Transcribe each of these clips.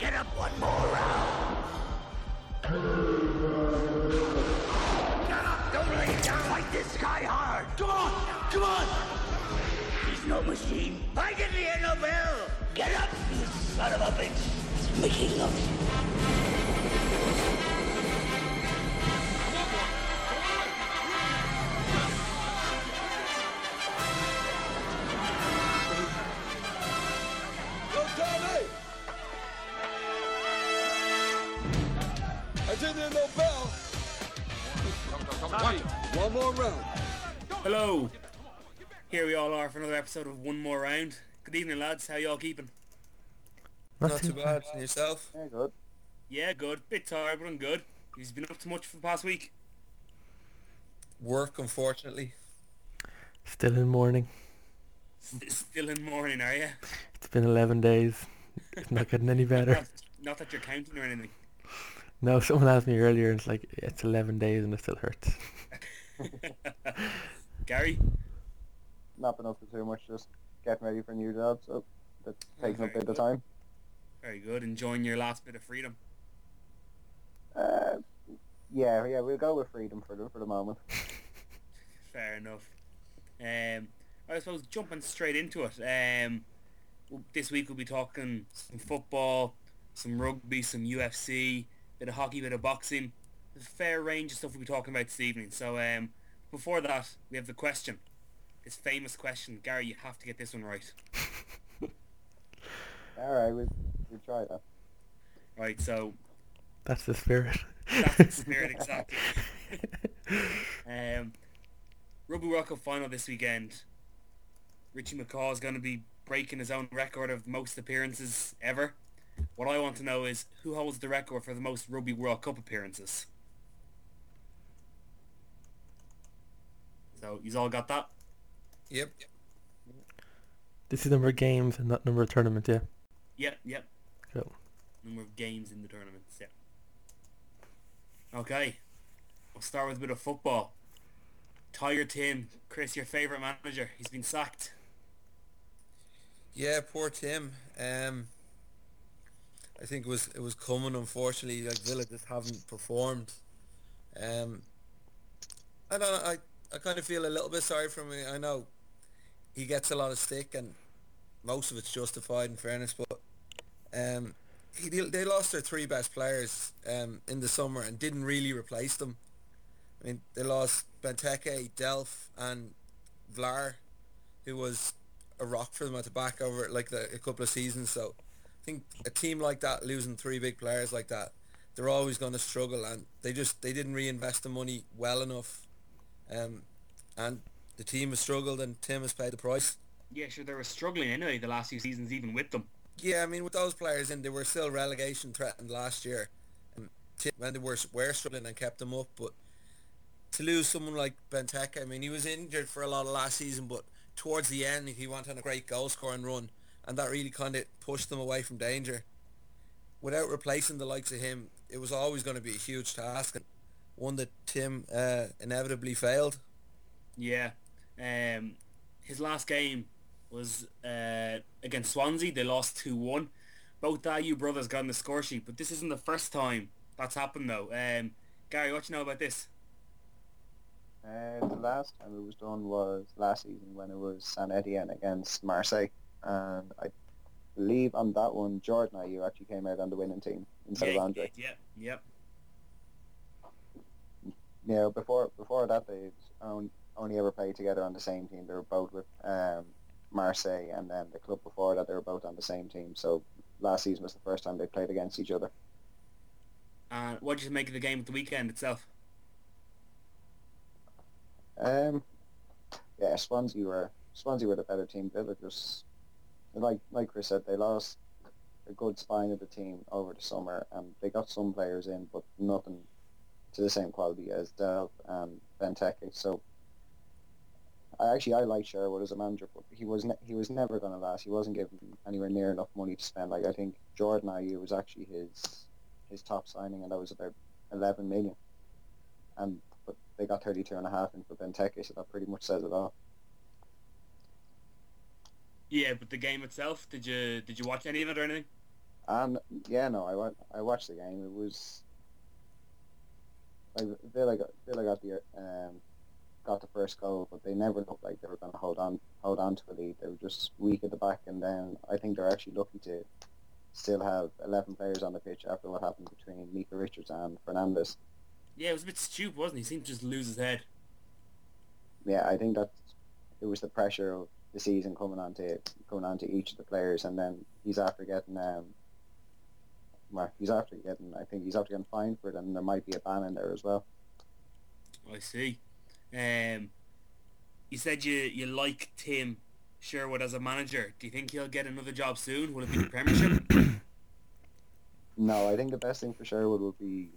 Get up one more round. Get up! Don't lay down like this guy hard. Come on! Come on! He's no machine. I can hear no bell. Get up, you son of a bitch. Mickey loves you. More round. Hello. Here we all are for another episode of One More Round. Good evening, lads. How y'all keeping? Not too bad. And yourself? Yeah, good. Yeah, good. Bit tired, but I'm good. He's been up to much for the past week. Work, unfortunately. Still in mourning. S- Still in mourning, are you? It's been 11 days. It's not getting any better. Not, not that you're counting or anything. No, someone asked me earlier and it's like, it's 11 days and it still hurts. Gary? Not been up to too much, just getting ready for a new job, so that takes up a bit of time. Very good. Enjoying your last bit of freedom. Uh, yeah, yeah, we'll go with freedom for the for the moment. Fair enough. Um, I suppose jumping straight into it. Um, this week we'll be talking some football, some rugby, some UFC, bit of hockey, bit of boxing. There's a fair range of stuff we'll be talking about this evening. So um, before that, we have the question. This famous question. Gary, you have to get this one right. All right, we we try that. Right, so That's the spirit. that's the spirit exactly. um, Rugby World Cup final this weekend. Richie McCaw is going to be breaking his own record of most appearances ever. What I want to know is who holds the record for the most Rugby World Cup appearances. So you've all got that? Yep. This is number of games and not number of tournaments, yeah. Yep, yep. Cool. Number of games in the tournaments, yeah. Okay. We'll start with a bit of football. Tiger Tim, Chris, your favourite manager. He's been sacked. Yeah, poor Tim. Um, I think it was it was coming. Unfortunately, like Villa just haven't performed. Um, I don't. know, I I kind of feel a little bit sorry for him. I know he gets a lot of stick, and most of it's justified in fairness. But um, he, they lost their three best players um, in the summer and didn't really replace them. I mean, they lost Benteke, Delph, and Vlaar, who was a rock for them at the back over like the, a couple of seasons. So I think a team like that losing three big players like that, they're always going to struggle, and they just they didn't reinvest the money well enough, um, and the team has struggled, and Tim has paid the price. Yeah, sure, they were struggling anyway the last few seasons even with them. Yeah, I mean with those players in, they were still relegation threatened last year, and Tim, when they were were struggling and kept them up, but to lose someone like Benteke, I mean he was injured for a lot of last season, but towards the end he went on a great goal scoring run, and that really kind of pushed them away from danger. Without replacing the likes of him, it was always going to be a huge task, and one that Tim uh, inevitably failed. Yeah. Um, his last game was uh, against Swansea. They lost 2-1. Both the Ayew brothers got on the score sheet, but this isn't the first time that's happened though. Um, Gary, what you know about this? Uh, the last time it was done was last season when it was Saint-Etienne against Marseille, and I believe on that one Jordan Ayew actually came out on the winning team instead yeah, of Andre. Yeah, yeah. You know, before before that they only, only ever played together on the same team. They were both with um, Marseille, and then the club before that they were both on the same team. So last season was the first time they played against each other. And what did you make of the game at the weekend itself? Um, yeah, Swansea were Swansea were the better team. Villa just like like Chris said, they lost a good spine of the team over the summer, and they got some players in, but nothing to the same quality as Delph and Benteke. So I actually I like Sherwood as a manager, but he was ne- he was never going to last. He wasn't given anywhere near enough money to spend. Like I think Jordan Ayew was actually his his top signing, and that was about eleven million. And but they got thirty two and a half in for Benteke, so that pretty much says it all. Yeah, but the game itself, did you did you watch any of it or anything? And yeah, no, I, wa- I watched the game. It was like Villa got Villa got the um, got the first goal, but they never looked like they were going to hold on hold on to a lead. They were just weak at the back, and then I think they're actually lucky to still have eleven players on the pitch after what happened between Micah Richards and Fernandez. Yeah, it was a bit stupid, wasn't he? He seemed to just lose his head. Yeah, I think that it was the pressure of the season coming onto coming onto each of the players, and then he's after getting um, well, he's after getting I think he's after getting fined for it, and there might be a ban in there as well. I see. Um, you said you you like Tim Sherwood as a manager. Do you think he'll get another job soon? Will it be the Premiership? No, I think the best thing for Sherwood would be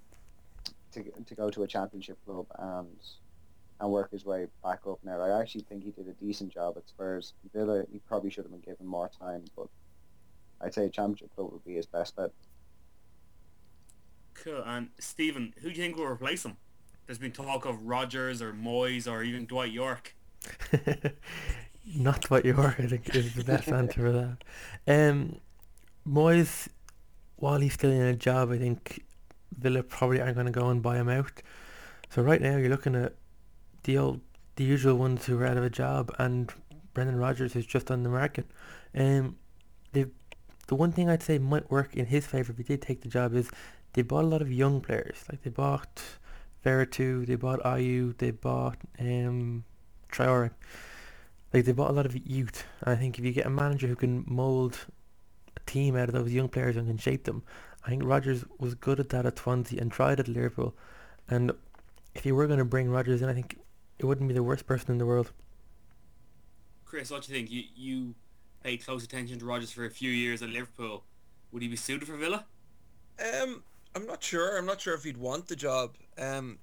to to go to a championship club and and work his way back up. Now, I actually think he did a decent job at Spurs. Villa, he probably should have been given more time, but I'd say a championship club would be his best bet. Cool. And Stephen, who do you think will replace him? There's been talk of Rodgers or Moyes or even Dwight Yorke. Not you are, I think, is the best answer for that. Um, Moyes, while he's still in a job, I think Villa probably aren't going to go and buy him out. So right now you're looking at the old, the usual ones who are out of a job, and Brendan Rodgers is just on the market. Um, they, the one thing I'd say might work in his favour if he did take the job is they bought a lot of young players. Like they bought Veretout, they bought Ayew, they bought um, Traore. Like they bought a lot of youth. And I think if you get a manager who can mould a team out of those young players and can shape them, I think Rodgers was good at that at Swansea and tried at Liverpool. And if you were going to bring Rodgers in, I think it wouldn't be the worst person in the world. Chris, what do you think? You you paid close attention to Rodgers for a few years at Liverpool. Would he be suited for Villa? Um, I'm not sure. I'm not sure if he'd want the job. Um,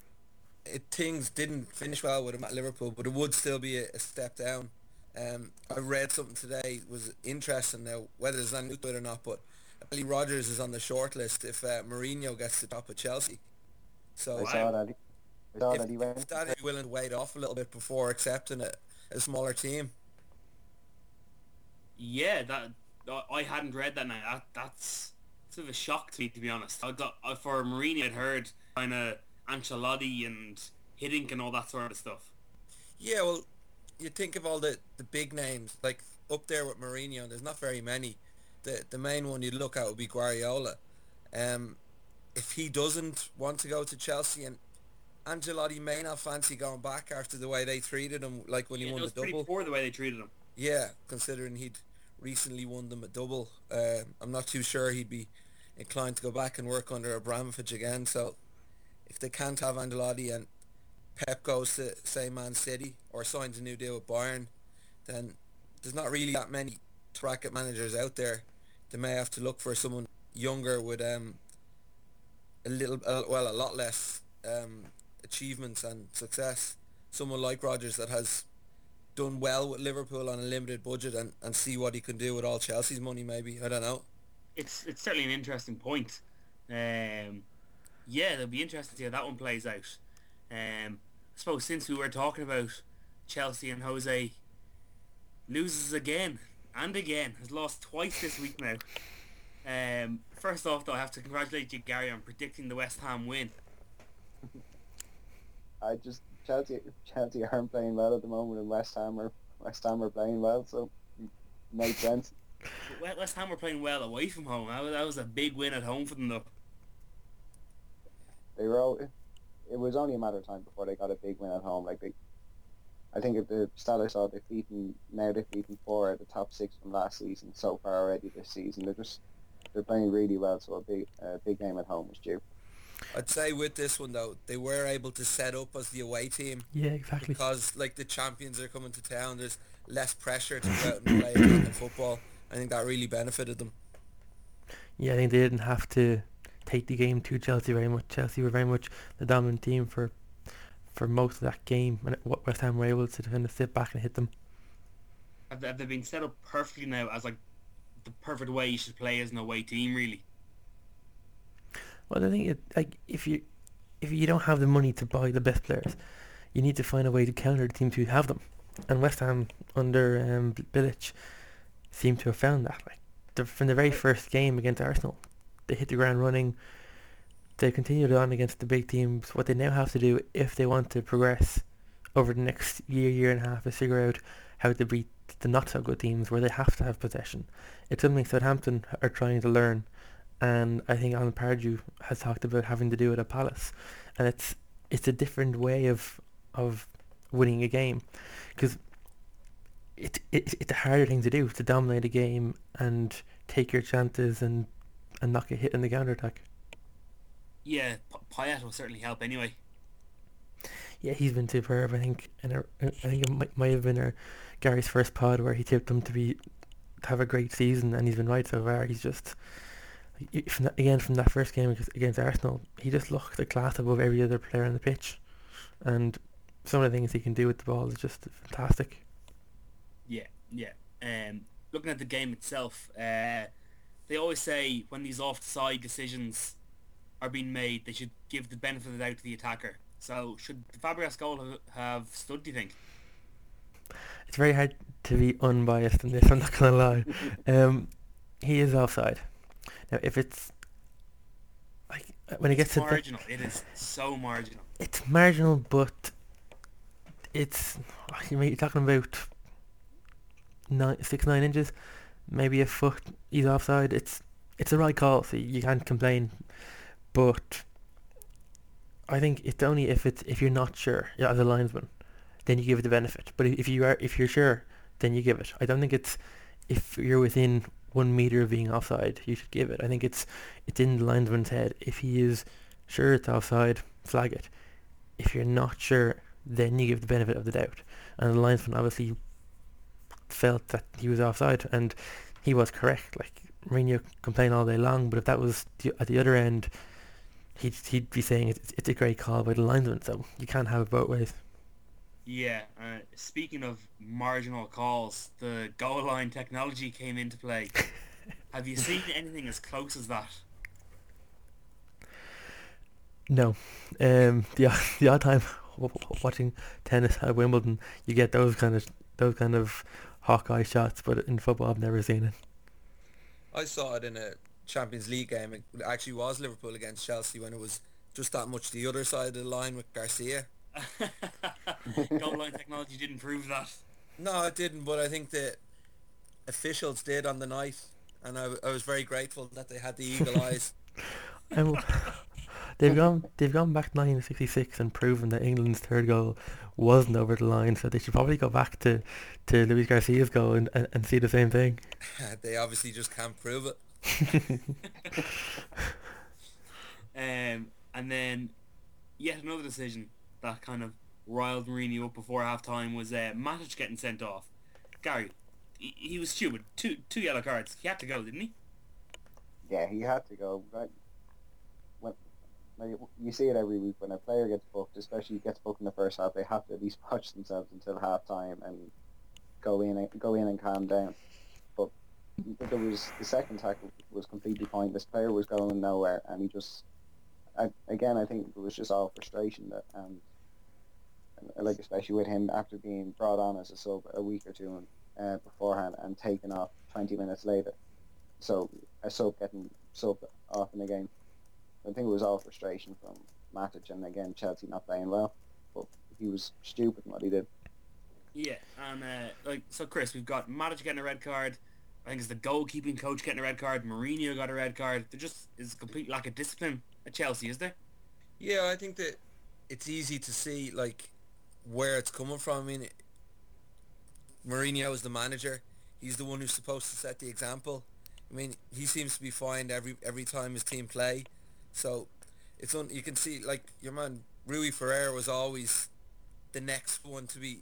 it, things didn't finish well with him at Liverpool, but it would still be a, a step down. Um, I read something today was interesting now, whether there's anything to it or not, but Billy Rodgers is on the short list if uh, Mourinho gets the top of Chelsea. So I saw that. He, I saw if, that he went. if that is willing to wait off a little bit before accepting a, a smaller team. Yeah, that I hadn't read that now. That, that's sort of a shock to me, to be honest. I got for Mourinho, I'd heard kind of Ancelotti and Hiddink and all that sort of stuff. Yeah, well, you think of all the, the big names, like up there with Mourinho, there's not very many. The the main one you'd look at would be Guardiola. Um, if he doesn't want to go to Chelsea and Ancelotti may not fancy going back after the way they treated him, like when he Yeah, won the double. poor the way they treated him. Yeah, considering he'd recently won them a double. Uh, I'm not too sure he'd be inclined to go back and work under Abramovich again. So if they can't have Ancelotti and Pep goes to say Man City or signs a new deal with Bayern, then there's not really that many bracket managers out there. They may have to look for someone younger with um a little uh, well a lot less um achievements and success. Someone like Rodgers that has done well with Liverpool on a limited budget and, and see what he can do with all Chelsea's money maybe. I don't know. It's it's certainly an interesting point. Um, yeah, it'll be interesting to see how that one plays out. Um, I suppose since we were talking about Chelsea and Jose loses again and again, has lost twice this week now. Um, first off, though, I have to congratulate you, Gary, on predicting the West Ham win. I just Chelsea Chelsea aren't playing well at the moment, and West Ham are West Ham are playing well, so makes sense. But West Ham were playing well away from home. That was, that was a big win at home for them, though. They were all, it was only a matter of time before they got a big win at home. Like they, I think at the stat I saw, they've beaten now they've beaten four of the top six from last season so far already this season. They're just they're playing really well, so a big uh, big game at home was due. I'd say with this one though, they were able to set up as the away team Yeah, exactly. because like the champions are coming to town. There's less pressure to go out and play attacking football. I think that really benefited them. Yeah, I think they didn't have to take the game to Chelsea very much. Chelsea were very much the dominant team for for most of that game, and what West Ham were able to kind of sit back and hit them. Have they, been set up perfectly now as like the perfect way you should play as an away team, really? Well, I think it, like if you if you don't have the money to buy the best players, you need to find a way to counter the teams who have them. And West Ham under um, Bilic seem to have found that. Like the, from the very first game against Arsenal, they hit the ground running. They continued on against the big teams. What they now have to do, if they want to progress over the next year, year and a half, is figure out how to beat the not so good teams where they have to have possession. It's something Southampton are trying to learn, and I think Alan Pardew has talked about having to do it at Palace, and it's it's a different way of of winning a game because it, it, it's a harder thing to do to dominate a game and take your chances and and not get hit in the counter attack. Yeah, P- Payet will certainly help anyway. Yeah, he's been superb. I think, and er, er, I think it might, might have been our Gary's first pod where he tipped him to be to have a great season, and he's been right so far. He's just from that, again from that first game against Arsenal, he just looked a class above every other player on the pitch, and some of the things he can do with the ball is just fantastic. Yeah. Um, looking at the game itself, uh, they always say when these offside decisions are being made, they should give the benefit of the doubt to the attacker. So should the Fabregas goal have stood, do you think? It's very hard to be unbiased in this, I'm not going to lie. Um, he is offside. Now, if it's like when it gets marginal, the, it is so marginal. It's marginal, but it's you're talking about nine, six, nine inches, maybe a foot. He's offside. It's it's the right call, so you can't complain. But I think it's only if it's if you're not sure as a linesman, then you give it the benefit. But if you are if you're sure, then you give it. I don't think it's if you're within one meter of being offside, you should give it. I think it's it's in the linesman's head. If he is sure it's offside, flag it. If you're not sure, then you give the benefit of the doubt. And the linesman obviously felt that he was offside, and he was correct. Like Mourinho complained all day long, but if that was the, at the other end, he'd he'd be saying it's, it's a great call by the linesman. So you can't have it both ways. Yeah. Uh, speaking of marginal calls, the goal line technology came into play. have you seen anything as close as that? No. Um, the the odd time watching tennis at Wimbledon, you get those kind of those kind of Hawkeye shots, but in football, I've never seen it. I saw it in a Champions League game. It actually was Liverpool against Chelsea when it was just that much the other side of the line with Garcia. Goal line technology didn't prove that. No, it didn't, but I think the officials did on the night, and I, I was very grateful that they had the eagle eyes. They've gone they've gone back to 1966 and proven that England's third goal wasn't over the line, so they should probably go back to, to Luis Garcia's goal and, and, and see the same thing. they obviously just can't prove it. um, and then yet another decision that kind of riled Mourinho up before half time was uh, Matic getting sent off. Gary, he, he, was stupid. Two two yellow cards. He had to go, didn't he? Yeah, he had to go. When, you see it every week when a player gets booked, especially gets booked in the first half, they have to at least watch themselves until half time and go in and go in and calm down. But there was the second tackle was completely pointless. Player was going nowhere, and he just I, again I think it was just all frustration that um, like especially with him after being brought on as a sub a week or two uh, beforehand and taken off 20 minutes later. So a sub getting sub off in the game. I think it was all frustration from Matic and again Chelsea not playing well, but he was stupid in what he did. Yeah, and uh, like so, Chris, we've got Matic getting a red card. I think it's the goalkeeping coach getting a red card. Mourinho got a red card. There just is a complete lack of discipline at Chelsea, is there? Yeah, I think that it's easy to see like where it's coming from. I mean, Mourinho is the manager. He's the one who's supposed to set the example. I mean, he seems to be fined every every time his team play. So it's on. You can see like your man Rui Faria was always the next one to be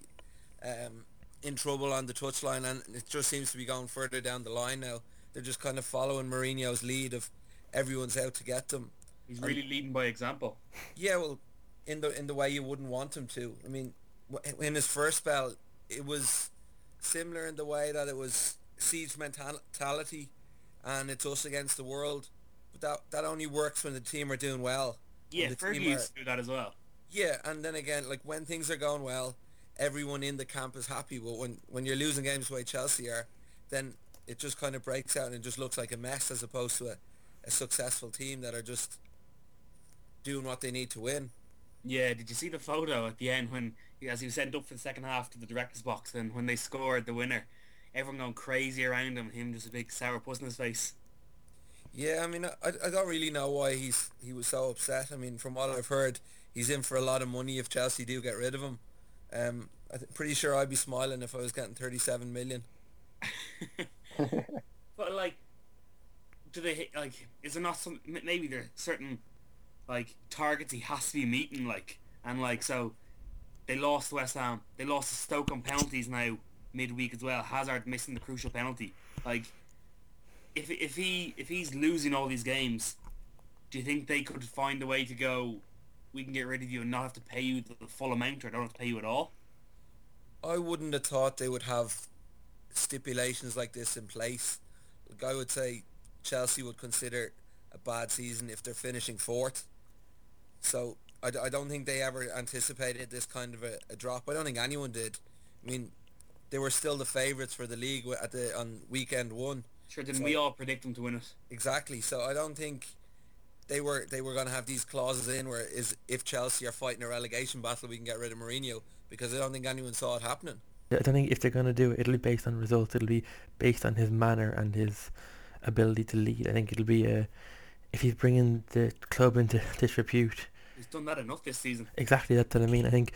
um, in trouble on the touchline, and it just seems to be going further down the line now. They're just kind of following Mourinho's lead of everyone's out to get them. He's really and, leading by example. Yeah, well, in the in the way you wouldn't want him to. I mean, in his first spell, it was similar in the way that it was siege mentality, and it's us against the world. But that that only works when the team are doing well. Yeah, Fergie used to do that as well. Yeah, and then again, like when things are going well, everyone in the camp is happy. But when when you're losing games the way Chelsea are, then it just kind of breaks out and it just looks like a mess as opposed to a, a successful team that are just doing what they need to win. Yeah, did you see the photo at the end when, as he was sent up for the second half to the director's box and when they scored the winner, everyone going crazy around him, him just a big sour puss in his face. Yeah, I mean, I, I don't really know why he's he was so upset. I mean, from what I've heard, he's in for a lot of money if Chelsea do get rid of him. Um, I'm pretty sure I'd be smiling if I was getting 37 million. but like, do they like? Is there not some? Maybe there are certain like targets he has to be meeting, like, and like so. They lost West Ham. They lost to Stoke on penalties now midweek as well. Hazard missing the crucial penalty. Like, if if he if he's losing all these games, do you think they could find a way to go? We can get rid of you and not have to pay you the full amount, or don't have to pay you at all. I wouldn't have thought they would have stipulations like this in place. Like I would say Chelsea would consider a bad season if they're finishing fourth. So I, I don't think they ever anticipated this kind of a, a, drop. I don't think anyone did. I mean, they were still the favourites for the league at the on weekend one. Sure, didn't so, we all predict them to win it? Exactly. So I don't think they were they were going to have these clauses in where is if Chelsea are fighting a relegation battle, we can get rid of Mourinho because I don't think anyone saw it happening. I don't think if they're going to do it, it'll be based on results. It'll be based on his manner and his ability to lead. I think it'll be a if he's bringing the club into disrepute. He's done that enough this season. Exactly, that's what I mean. I think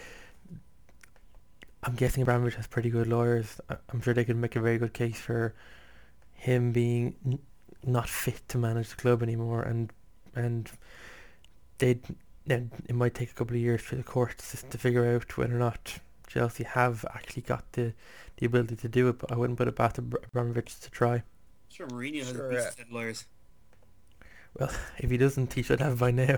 I'm guessing Abramovich has pretty good lawyers. I'm sure they could make a very good case for him being n- not fit to manage the club anymore, and and they then it might take a couple of years for the courts to figure out whether or not Chelsea have actually got the the ability to do it. But I wouldn't put it past Abramovich to try. Sure, Mourinho has sure, a beast yeah. lawyers. Well, if he doesn't, he should have by now.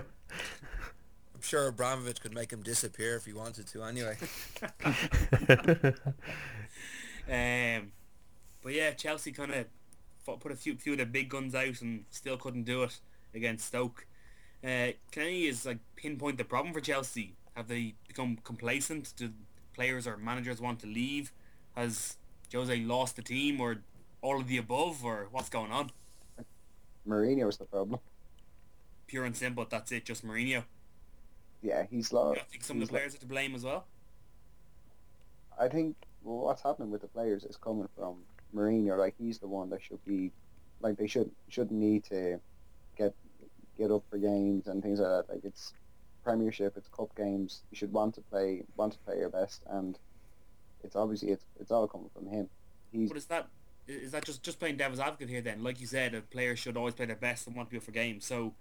I'm sure Abramovich could make him disappear if he wanted to. Anyway. um, but yeah, Chelsea kind of put a few few of their big guns out and still couldn't do it against Stoke. Uh, can any is like pinpoint the problem for Chelsea? Have they become complacent? Do players or managers want to leave? Has Jose lost the team, or all of the above, or what's going on? Mourinho is the problem. Pure and simple. That's it. Just Mourinho. Yeah, he's lost. You think some of the players are to blame as well? I think what's happening with the players is coming from Mourinho. Like he's the one that should be, like they should shouldn't need to get get up for games and things like that. Like it's Premiership, it's cup games. You should want to play want to play your best, and it's obviously it's it's all coming from him. He's, but is that is that just just playing devil's advocate here? Then, like you said, a player should always play their best and want to be up for games. So,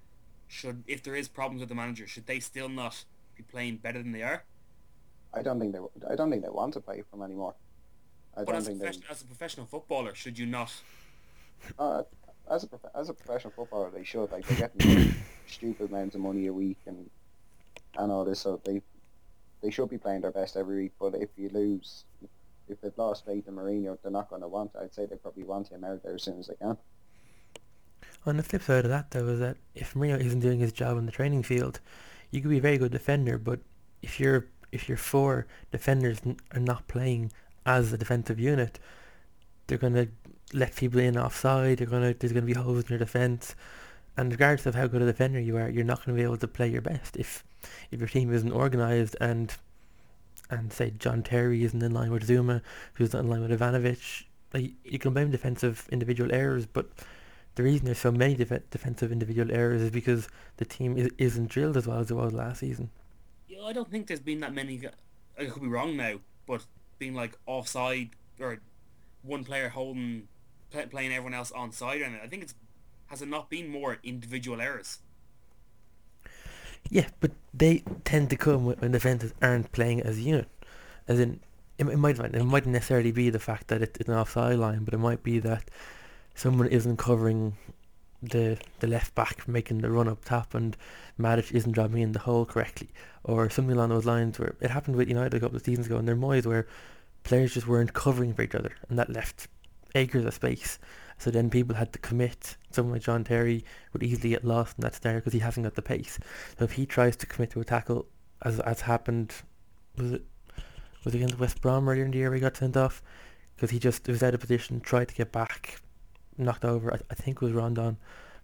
should if there is problems with the manager, should they still not be playing better than they are? I don't think they. I don't think they want to play for them anymore. I but don't as, think a they, as a professional footballer, should you not? Uh, as a as a professional footballer, they should. Like they're getting stupid amounts of money a week and and all this, so they they should be playing their best every week. But if you lose, if they've lost faith in Mourinho, they're not going to want. I'd say they probably want him out there as soon as they can. On the flip side of that, though, is that if Mourinho isn't doing his job on the training field, you could be a very good defender, but if you're if your four defenders are not playing as a defensive unit, they're going to let people in offside. They're going to there's going to be holes in your defence, and regardless of how good a defender you are, you're not going to be able to play your best if if your team isn't organised and and say John Terry isn't in line with Zouma, who's not in line with Ivanovic. Like, you can blame defensive individual errors, but the reason there's so many def- defensive individual errors is because the team is, isn't drilled as well as it was last season. Yeah, I don't think there's been that many. I could be wrong now, but being like offside or one player holding play, playing everyone else on side, and I think it's has it not been more individual errors? Yeah, but they tend to come when defenses aren't playing as a unit. As in, it, it might it mightn't necessarily be the fact that it's an offside line, but it might be that someone isn't covering the the left back making the run up top and Matic isn't dropping in the hole correctly or something along those lines where it happened with United a couple of seasons ago and their Moyes where players just weren't covering for each other and that left acres of space so then people had to commit. Someone like John Terry would easily get lost in that scenario because he hasn't got the pace. So if he tries to commit to a tackle, as as happened, was it was it against West Brom earlier in the year he got sent off because he just was out of position, tried to get back, knocked over. I, I think it was Rondon,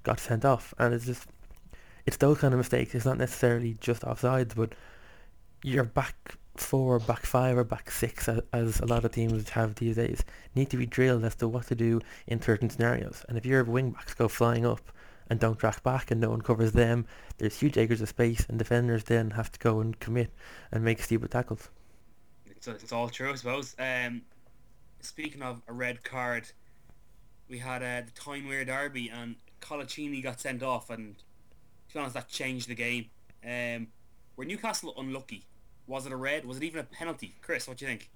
got sent off, and it's just it's those kind of mistakes. It's not necessarily just offsides, but your back four, back five, or back six, as, as a lot of teams have these days, need to be drilled as to what to do in certain scenarios. And if your wing backs go flying up and don't track back and no one covers them, there's huge acres of space, and defenders then have to go and commit and make stupid tackles. It's, it's all true, I suppose. Um, speaking of a red card, we had uh, the Tyne-Wear derby, and Coloccini got sent off, and to be honest, that changed the game. Um, were Newcastle unlucky? Was it a red? Was it even a penalty? Chris, what do you think?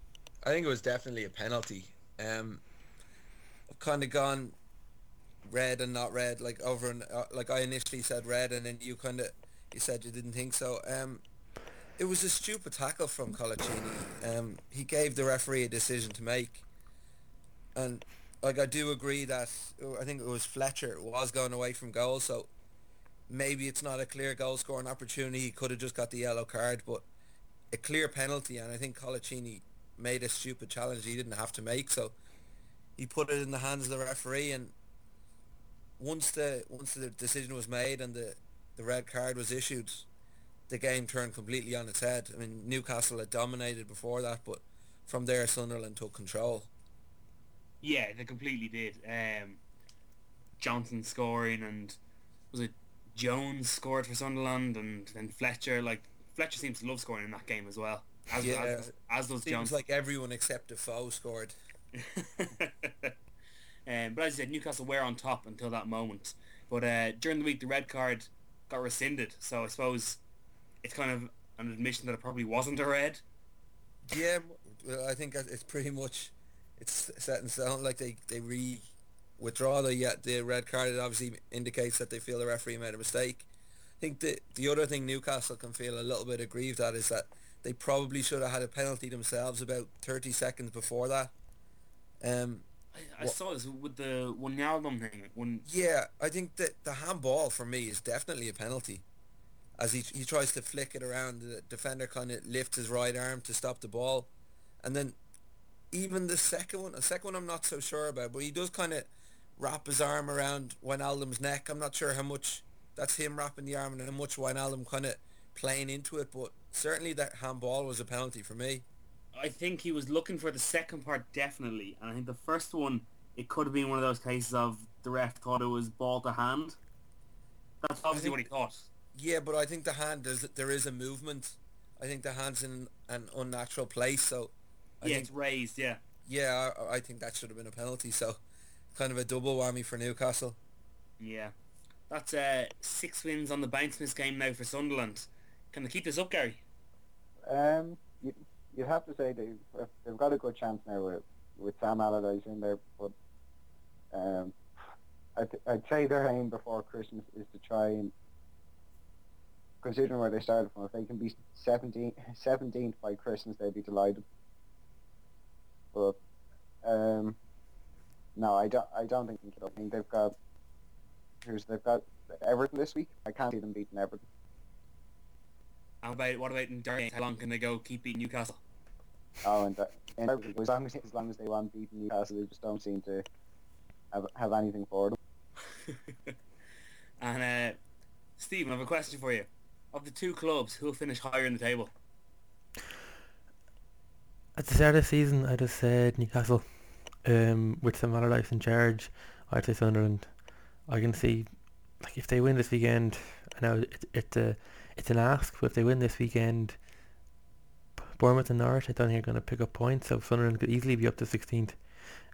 I think it was definitely a penalty. Um, I've kind of gone red and not red, like over and uh, like I initially said red, and then you kind of you said you didn't think so. Um, it was a stupid tackle from Coloccini. Um, he gave the referee a decision to make, and like I do agree that I think it was Fletcher was going away from goal, so maybe it's not a clear goal scoring opportunity. He could have just got the yellow card, but a clear penalty, and I think Coloccini made a stupid challenge he didn't have to make, so he put it in the hands of the referee, and once the once the decision was made and the the red card was issued, the game turned completely on its head. I mean, Newcastle had dominated before that, but from there Sunderland took control. Yeah, they completely did. Um, Johnson scoring and was it Jones scored for Sunderland and then Fletcher. Like Fletcher seems to love scoring in that game as well. As, Yeah. as, as does Seems Jones. like everyone except Defoe scored. um, but as I said, Newcastle were on top until that moment. But uh, during the week, the red card got rescinded. So I suppose it's kind of an admission that it probably wasn't a red. Yeah, well, I think it's pretty much it's set in stone. Like they they re withdraw the the red card. It obviously indicates that they feel the referee made a mistake. I think the the other thing Newcastle can feel a little bit aggrieved at is that they probably should have had a penalty themselves about thirty seconds before that. Um, I, I saw this with the one Wijnaldum thing. When yeah, I think that the handball for me is definitely a penalty. As he he tries to flick it around, the defender kind of lifts his right arm to stop the ball, and then even the second one, the second one I'm not so sure about, but he does kind of wrap his arm around Wijnaldum's neck. I'm not sure how much that's him wrapping the arm and how much Wijnaldum kind of playing into it, but certainly that handball was a penalty for me. I think he was looking for the second part definitely, and I think the first one it could have been one of those cases of the ref thought it was ball to hand. That's obviously think- what he thought. Yeah, but I think the hand is there is a movement. I think the hand's in an unnatural place, so I yeah, think it's raised. Yeah. Yeah, I, I think that should have been a penalty. So, kind of a double whammy for Newcastle. Yeah. That's uh, six wins on the bounce in this game now for Sunderland. Can they keep this up, Gary? Um, you, you'd have to say they've, they've got a good chance now with, with Sam Allardyce in there, but um, I'd, I'd say their aim before Christmas is to try and, considering where they started from, if they can be 17, 17th by Christmas, they'd be delighted. But um, no, I don't. I don't think they can. I think they've got. Who's they've got Everton this week. I can't see them beating Everton. How about what about in Derby? How long can they go keep beating Newcastle? Oh, and, and as long as as long as they want beating Newcastle, they just don't seem to have have anything for them. and uh, Stephen, I have a question for you. Of the two clubs, who'll finish higher in the table? At the start of the season, I just said Newcastle. Um, with Sam Allardyce in charge, I'd say Sunderland. I can see, like, if they win this weekend, I know it, it's a, it's an ask, but if they win this weekend, Bournemouth and Norwich, I don't think are going to pick up points, so Sunderland could easily be up to 16th.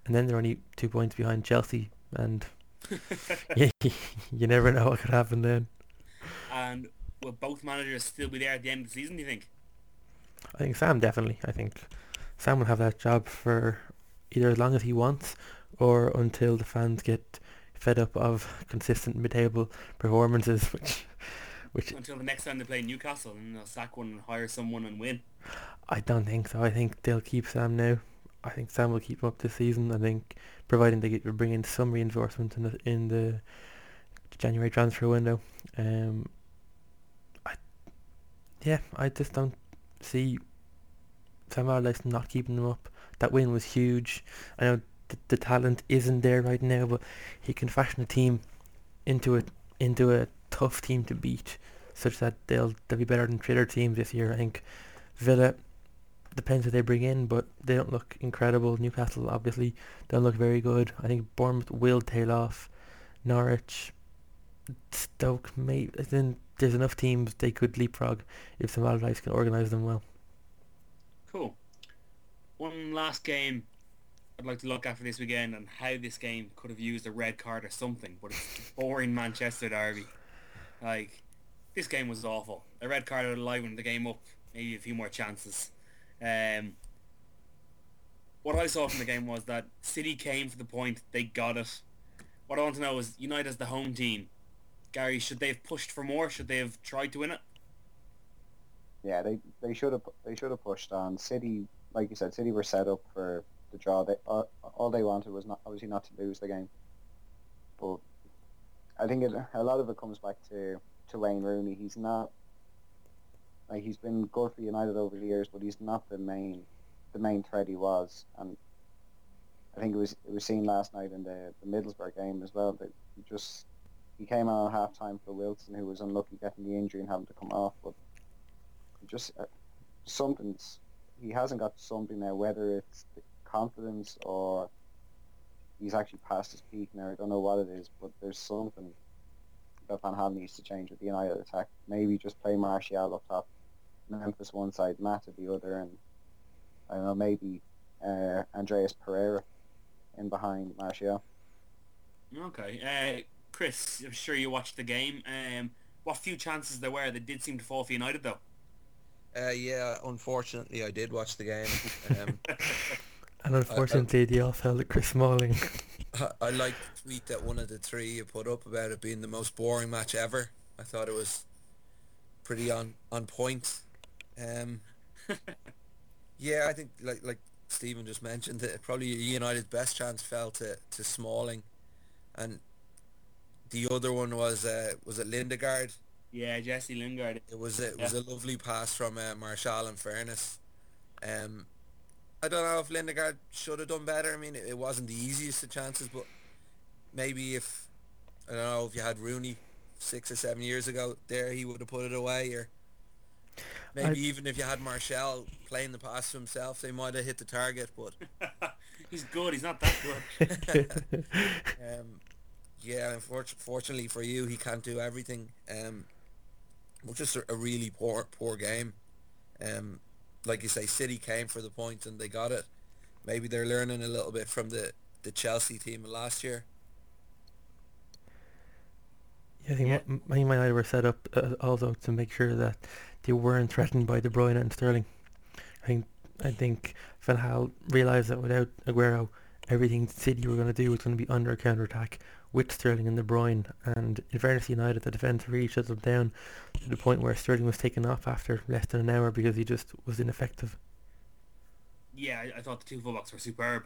And then they're only two points behind Chelsea, and you, you never know what could happen then. and will both managers still be there at the end of the season, do you think? I think Sam definitely. I think Sam will have that job for either as long as he wants or until the fans get fed up of consistent mid-table performances, which which Until the next time they play Newcastle and they'll sack one and hire someone and win. I don't think so. I think they'll keep Sam now. I think Sam will keep him up this season. I think providing they get, bring in some reinforcement in the in the January transfer window. Um, I yeah, I just don't see Sam Allardyce not keeping them up. That win was huge. I know the, the talent isn't there right now, but he can fashion a team into a into a tough team to beat, such that they'll they'll be better than other teams this year. I think Villa depends what they bring in, but they don't look incredible. Newcastle obviously don't look very good. I think Bournemouth will tail off. Norwich, Stoke, maybe. Then there's enough teams they could leapfrog if some Allardyce can organise them well. One last game I'd like to look at for this weekend and how this game could have used a red card or something, but it's boring Manchester derby. Like, this game was awful. A red card would have livened the game up, maybe a few more chances. Um, what I saw from the game was that City came for the point, they got it. What I want to know is United as the home team. Gary, should they have pushed for more? Should they have tried to win it? Yeah, they they should have they should have pushed on. City, like you said, City were set up for the draw. They all, all they wanted was not obviously not to lose the game. But I think it, a lot of it comes back to to Wayne Rooney. He's not like he's been good for United over the years, but he's not the main the main threat he was. And I think it was it was seen last night in the, the Middlesbrough game as well that he just he came on half time for Wilson, who was unlucky getting the injury and having to come off. But just uh, something's he hasn't got something now, whether it's confidence or he's actually past his peak now. I don't know what it is, but there's something that Van Gaal needs to change with the United attack. Maybe just play Martial up top, Memphis one side, Mata the other, and I don't know, maybe uh, Andreas Pereira in behind Martial. Okay. Uh, Chris, I'm sure you watched the game. Um, what few chances there were that did seem to fall for United, though? Uh, yeah, unfortunately, I did watch the game. Um, and unfortunately, they all fell to Chris Smalling. I, I like the tweet that one of the three you put up about it being the most boring match ever. I thought it was pretty on on point. Um, yeah, I think like like Stephen just mentioned that probably United's best chance fell to, to Smalling, and the other one was uh, was it Lindegaard. Yeah, Jesse Lingard. It was a, it was Yeah. a lovely pass from uh, Martial. In fairness, um, I don't know if Lingard should have done better. I mean, it, it wasn't the easiest of chances, but maybe if I don't know if you had Rooney six or seven years ago there, he would have put it away. Or maybe I- even if you had Martial playing the pass to himself, they might have hit the target. But He's good. He's not that good. um, yeah, unfortunately, for you, he can't do everything. Um, but just a, really poor poor game. Um, like you say, City came for the points point and they got it. Maybe they're learning a little bit from the, the Chelsea team last year. Yeah, I think Yeah. Ma- Ma- Man United were set up uh, also to make sure that they weren't threatened by De Bruyne and Sterling. I think I think Van Gaal realised that without Aguero, everything City were going to do was going to be under counter attack with Sterling and De Bruyne. And in fairness, United, the defence really shut them down to the point where Sterling was taken off after less than an hour because he just was ineffective. yeah, I, I thought the two fullbacks were superb.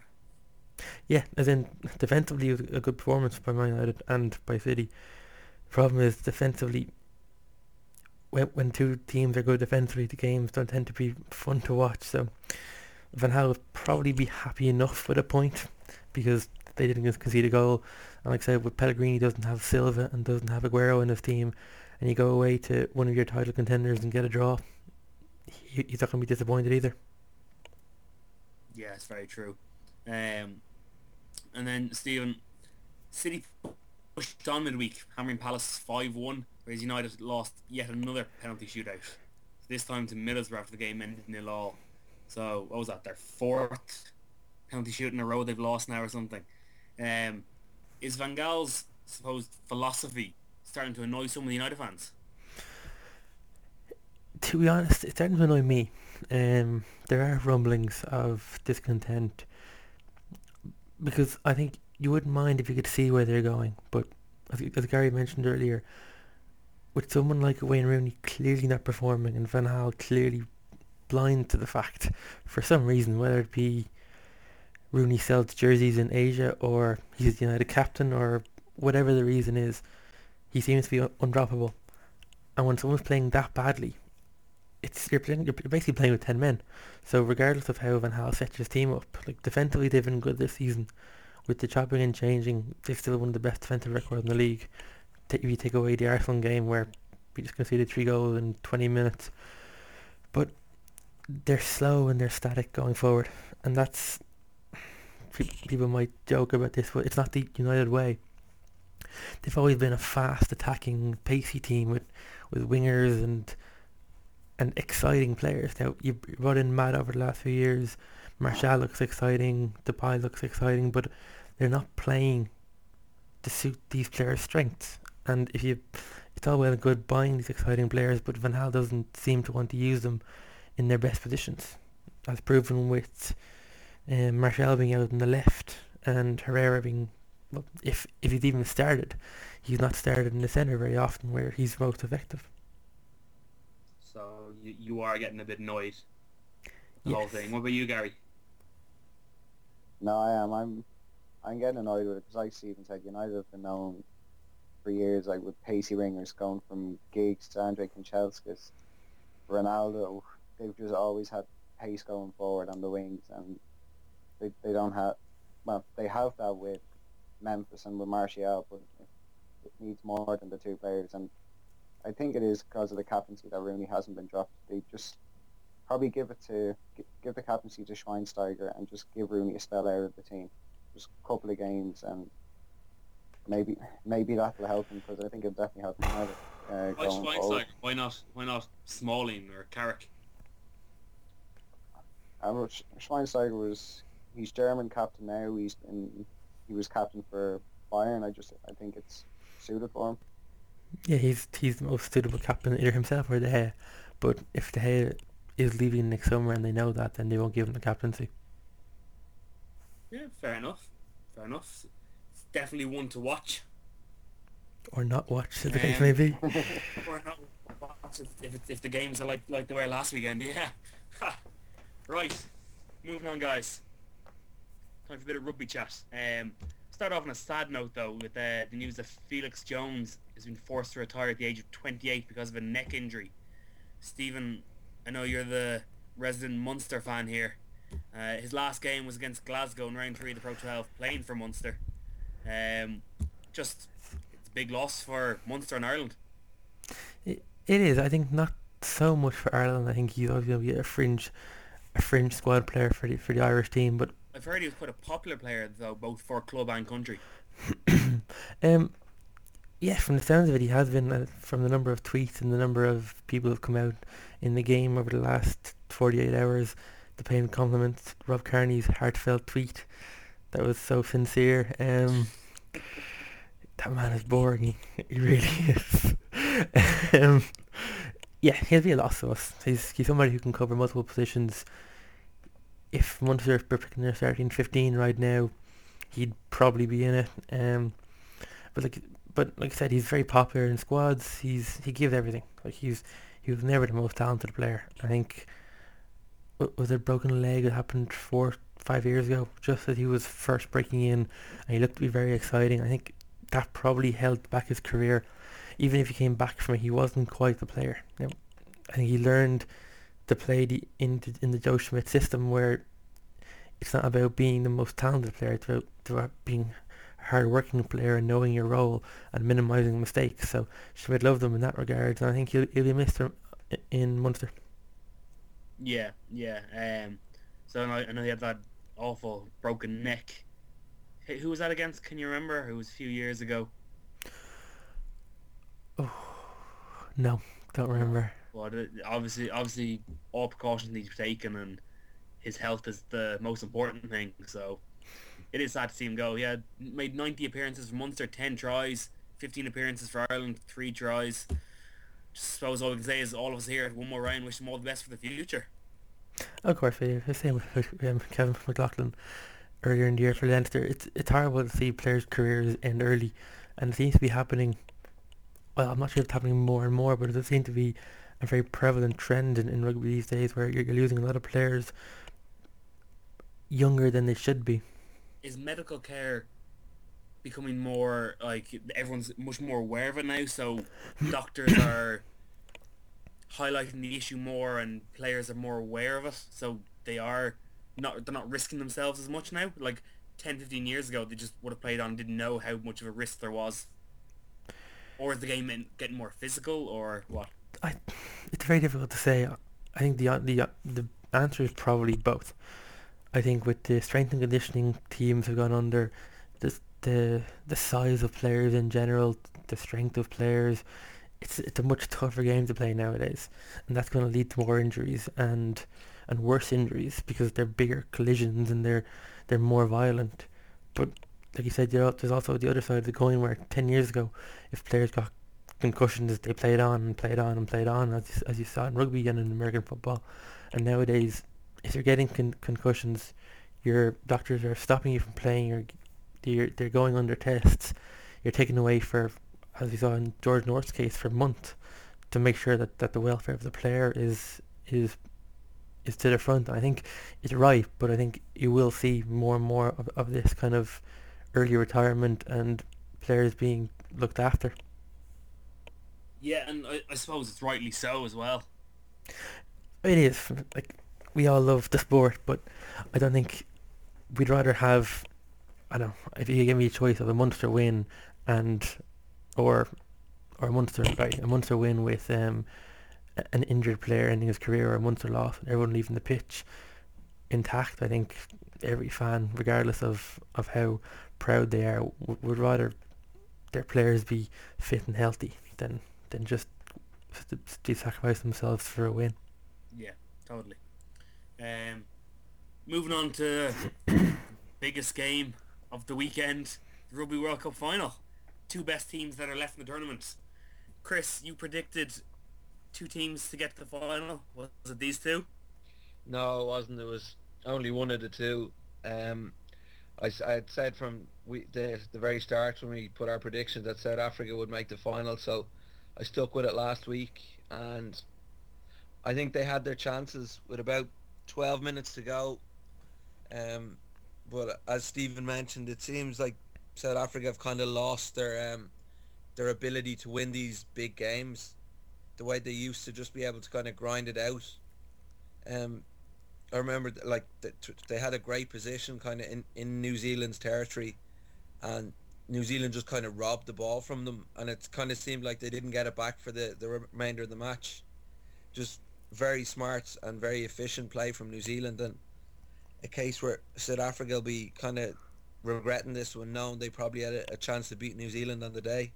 Yeah, as in defensively, it was a good performance by Man United and by City. Problem is defensively, when when two teams are good defensively, the games don't tend to be fun to watch. So Van Gaal would probably be happy enough with a point because they didn't concede a goal. And like I said, with Pellegrini doesn't have Silva and doesn't have Aguero in his team, and you go away to one of your title contenders and get a draw, he, he's not going to be disappointed either. Yeah, it's very true. Um, and then Stephen, City pushed on midweek, hammering Palace five one, whereas United lost yet another penalty shootout. This time to Middlesbrough after the game ended nil all. So what was that? Their fourth penalty shoot in a row they've lost now or something. Um, is Van Gaal's supposed philosophy starting to annoy some of the United fans? to be honest, it's starting to annoy me. Um, there are rumblings of discontent because I think you wouldn't mind if you could see where they're going. But as, as Gary mentioned earlier, with someone like Wayne Rooney clearly not performing and Van Gaal clearly blind to the fact for some reason, whether it be Rooney sells jerseys in Asia or he's the United captain or whatever the reason is, he seems to be undroppable. And when someone's playing that badly, it's you're, playing, you're basically playing with ten men. So regardless of how Van Gaal sets his team up, like defensively they've been good this season. With the chopping and changing, they've still of the best defensive records in the league. If you take away the Arsenal game where we just conceded three goals in 20 minutes, but they're slow and they're static going forward, and that's people might joke about this, but it's not the United way. They've always been a fast attacking, pacey team with, with wingers and and exciting players. Now you brought in Matt over the last few years. Martial looks exciting. Depay looks exciting, but they're not playing to suit these players' strengths. And if you, it's all well and good buying these exciting players, but Van Gaal doesn't seem to want to use them in their best positions, as proven with um, Martial being out on the left and Herrera being, well, if if he's even started, he's not started in the centre very often where he's most effective. So you, you are getting a bit annoyed. The whole thing. What about you, Gary? No, I am. I'm I'm getting annoyed with it because, like Stephen said, United have been known for years, like with pacey wingers going from Giggs to Andrei Kanchelskis, Ronaldo. They've just always had pace going forward on the wings, and they they don't have. Well, they have that with Memphis and with Martial, but it, it needs more than the two players. And I think it is because of the captaincy that Rooney hasn't been dropped. They just probably give it to give the captaincy to Schweinsteiger and just give Rooney a spell out of the team, just a couple of games, and maybe maybe that will help him because I think it'll definitely help him out uh, Why forward. Schweinsteiger? Why not? Why not Smalling or Carrick? Uh, Schweinsteiger was he's German captain now. He's been he was captain for Bayern. I just I think it's suited for him. Yeah, he's he's the most suitable captain, either himself or De Gea. But if De Gea is leaving next summer and they know that, then they won't give him the captaincy. Yeah, fair enough. Fair enough. It's definitely one to watch. Or not watch, as the case Um, may be. or not watch if, if, if the games are like like they were last weekend. Yeah. Ha. right. Moving on, guys. Time for a bit of rugby chat. Um, start off on a sad note though, with uh, the news that Felix Jones has been forced to retire at the age of 28 because of a neck injury. Stephen, I know you're the resident Munster fan here. Uh, his last game was against Glasgow in round three of the Pro 12, playing for Munster. Um, just it's a big loss for Munster and Ireland. It, it is. I think not so much for Ireland. I think he's always going to be a fringe, a fringe squad player for the for the Irish team. But I've heard he was quite a popular player though, both for club and country. um, yeah, from the sounds of it, he has been. Uh, from the number of tweets and the number of people who've come out in the game over the last 48 hours, the paying compliments. Rob Kearney's heartfelt tweet that was so sincere. Um, that man is boring. He, he really is. um, yeah, he'll be a loss to us. He's he's somebody who can cover multiple positions. If Munster were picking their starting 15 right now, he'd probably be in it. Um, but like, but like I said, he's very popular in squads. He's he gives everything. Like he's he was never the most talented player. I think wa- was a broken leg that happened four five years ago, just as he was first breaking in, and he looked to be very exciting. I think that probably held back his career. Even if he came back from it, he wasn't quite the player. You know, I think he learned to play the in the, in the Joe Schmidt system where it's not about being the most talented player. It's about, it's about being a hard-working player and knowing your role and minimising mistakes. So Schmidt loved him in that regard, and I think he'll, he'll be missed in Munster. Yeah, yeah. Um, so I know, I know he had that awful broken neck. Who who was that against? Can you remember? It was a few years ago. Oh, No, don't remember. But obviously, obviously, all precautions need to be taken, and his health is the most important thing. So it is sad to see him go. He had made 90 appearances for Munster, 10 tries, 15 appearances for Ireland, three tries. Just suppose all we can say is all of us here at one more round wish him all the best for the future. Of course, we the same with um, Kevin McLaughlin earlier in the year for Leinster. It's it's horrible to see players' careers end early, and it seems to be happening. Well, I'm not sure it's happening more and more, but it does seem to be a very prevalent trend in, in rugby these days, where you're, you're losing a lot of players younger than they should be. is medical care becoming more like everyone's much more aware of it now so doctors are highlighting the issue more and players are more aware of it, so they are not they're not risking themselves as much now. Like 10, 15 years ago, they just would have played on and didn't know how much of a risk there was. Or is the game getting more physical, or what? I, it's very difficult to say. I think the the the answer is probably both. I think with the strength and conditioning teams have gone under, the the the size of players in general, the strength of players, it's it's a much tougher game to play nowadays, and that's going to lead to more injuries and and worse injuries because they're bigger collisions and they're they're more violent. But like you said, there's also the other side of the coin where ten years ago, if players got concussions, they played on and played on and played on, as you, as you saw in rugby and in American football. And nowadays, if you're getting con- concussions, your doctors are stopping you from playing. You're, you're they're going under tests. You're taken away for, as you saw in George North's case, for a month, to make sure that, that the welfare of the player is is is to the front. I think it's right, but I think you will see more and more of, of this kind of early retirement and players being looked after. Yeah, and I, I suppose it's rightly so as well. It is like we all love the sport, but I don't think we'd rather have. I don't know if you give me a choice of a Munster win and or or a Munster a Munster win with um an injured player ending his career or a Munster loss and everyone leaving the pitch intact. I think every fan, regardless of, of how proud they are, would rather their players be fit and healthy than than just to sacrifice themselves for a win. Yeah, totally. Um, moving on to biggest game of the weekend, the Rugby World Cup final. Two best teams that are left in the tournament. Chris, you predicted two teams to get to the final. Was it these two? No, it wasn't. It was only one of the two. Um, I, I had said from we, the, the very start when we put our prediction that South Africa would make the final, so I stuck with it last week, and I think they had their chances with about 12 minutes to go. Um, but as Stephen mentioned, it seems like South Africa have kind of lost their um, their ability to win these big games, the way they used to just be able to kind of grind it out. Um, I remember like they had a great position kind of in, in New Zealand's territory, and New Zealand just kind of robbed the ball from them, and it kind of seemed like they didn't get it back for the, the remainder of the match. Just very smart and very efficient play from New Zealand, and a case where South Africa will be kind of regretting this when knowing they probably had a, a, chance to beat New Zealand on the day.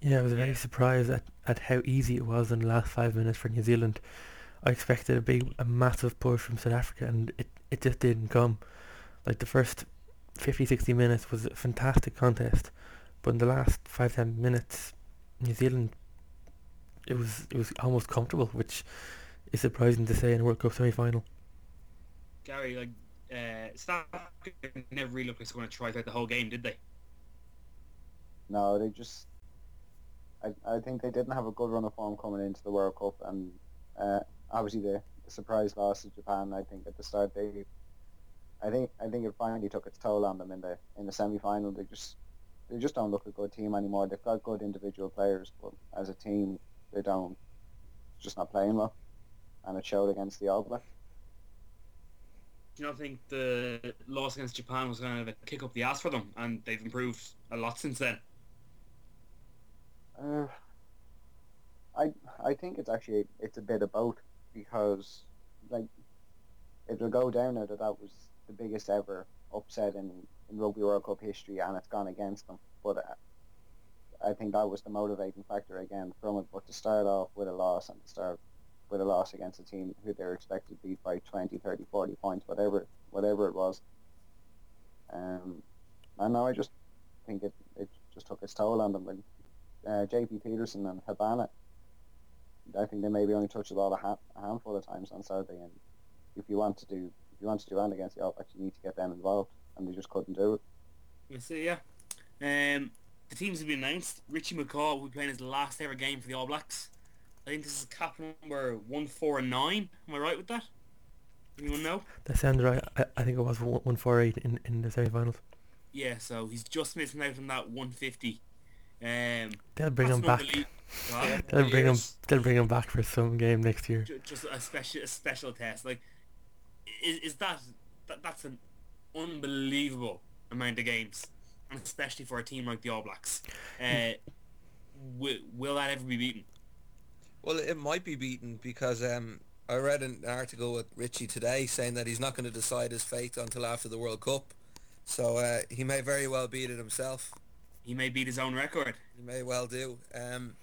Yeah, I was very surprised at, at how easy it was in the last five minutes for New Zealand. I expected a big, a massive push from South Africa, and it, it just didn't come. Like the first 50, 60 minutes was a fantastic contest, but in the last five, ten minutes, New Zealand, it was it was almost comfortable, which is surprising to say in a World Cup semi-final. Gary, like, uh, South Africa never really looked like they were going to try throughout the whole game, did they? No, they just. I I think they didn't have a good run of form coming into the World Cup, and uh, obviously the, the surprise loss to Japan. I think at the start they I think I think it finally took its toll on them in the in the semi final. They just they just don't look a good team anymore. They've got good individual players, but as a team, they don't just not playing well, and it showed against the All Blacks. Do you not think the loss against Japan was kind of a kick up the ass for them, and they've improved a lot since then? Uh, I I think it's actually it's a bit of both because like it'll go down there that that was the biggest ever upset in, in Rugby World Cup history, and it's gone against them. But uh, I think that was the motivating factor again from it. But to start off with a loss and to start with a loss against a team who they're expected to beat by 20, 30, 40 points, whatever whatever it was. Um, and now I just think it, it just took its toll on them. Like uh, J.P. Pietersen and Habana, I think they maybe only touched the ball a, ha- a handful of times on Saturday. And if you want to do you want to do anything against the All Blacks, you need to get them involved, and they just couldn't do it. You see, yeah. Um, the teams have been announced. Richie McCaw will be playing his last ever game for the All Blacks. I think this is cap number one, four, and nine. Am I right with that? Anyone know? That sounds right. I, I think it was one, four, eight in in the semi-finals. Yeah, so he's just missing out on that 150 Um, They'll bring him back. unbelie- They'll bring him. They'll bring him back for some game next year. Just a special a special test. Like, is, is that, that that's an unbelievable amount of games, and especially for a team like the All Blacks. Uh, will, will that ever be beaten? Well, it might be beaten because um, I read an article with Richie today saying that he's not going to decide his fate until after the World Cup. So uh, he may very well beat it himself. He may beat his own record. He may well do. Um,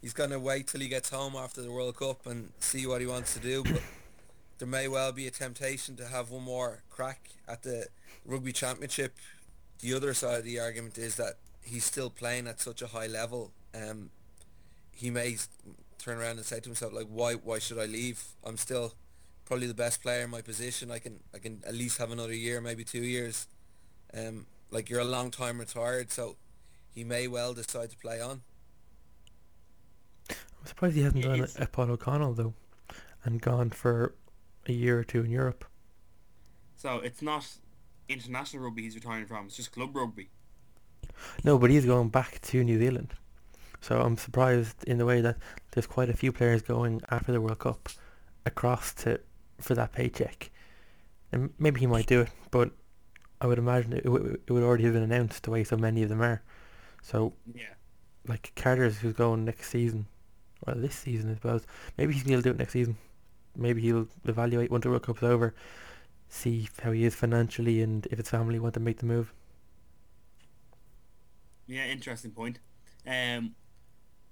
he's going to wait till he gets home after the World Cup and see what he wants to do. But there may well be a temptation to have one more crack at the Rugby Championship. The other side of the argument is that he's still playing at such a high level. Um, he may turn around and say to himself, like, why, why should I leave? I'm still probably the best player in my position. I can, I can at least have another year, maybe two years. Um, like you're a long time retired, so he may well decide to play on. I'm surprised he hasn't done it's- a Paul O'Connell though, and gone for a year or two in Europe. So it's not international rugby he's retiring from. It's just club rugby. No, but he's going back to New Zealand. So I'm surprised in the way that there's quite a few players going after the World Cup across to for that paycheck. And maybe he might do it, but I would imagine it, w- it would already have been announced the way so many of them are. So Yeah. like Carter's who's going next season, or this season I suppose. Maybe he'll do it next season. Maybe he'll evaluate when the World Cup's over, see how he is financially and if his family want to make the move. Yeah, interesting point. Um,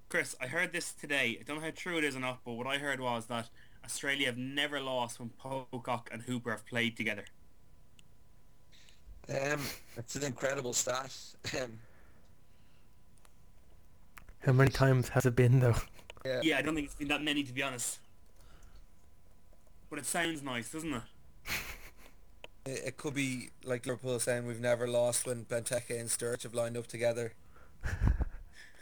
Chris, I heard this today. I don't know how true it is or not, but what I heard was that Australia have never lost when Pocock and Hooper have played together. Um, it's an incredible stat. Um, How many times has it been though? yeah. Yeah, I don't think it's been that many to be honest. But it sounds nice, doesn't it? It, it could be like Liverpool saying we've never lost when Benteke and Sturridge have lined up together.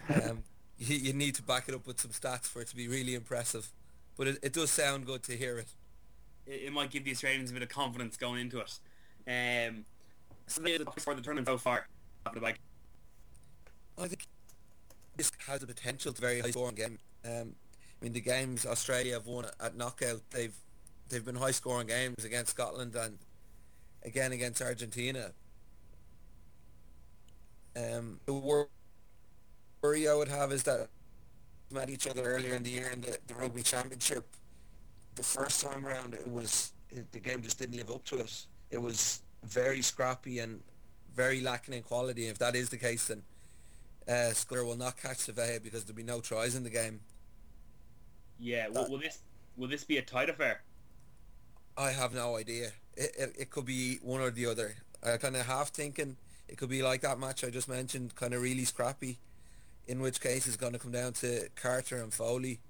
um, you, you need to back it up with some stats for it to be really impressive. But it, it does sound good to hear it. It, it might give the Australians a bit of confidence going into it. Um, so they for the tournament so far. I think this has the potential to very high scoring game. Um, I mean, the games Australia have won at knockout, they've they've been high scoring games against Scotland and again against Argentina. Um, the worry I would have is that we met each other earlier in the year in the, the rugby championship. The first time round, it was it, the game just didn't live up to it. It was very scrappy and very lacking in quality. If that is the case, then uh, will not catch Sevilla because there'll be no tries in the game. yeah, will, will this will this be a tight affair? I have no idea. It, it, it could be one or the other. I kind of half thinking it could be like that match I just mentioned, kind of really scrappy, in which case it's going to come down to Carter and Foley.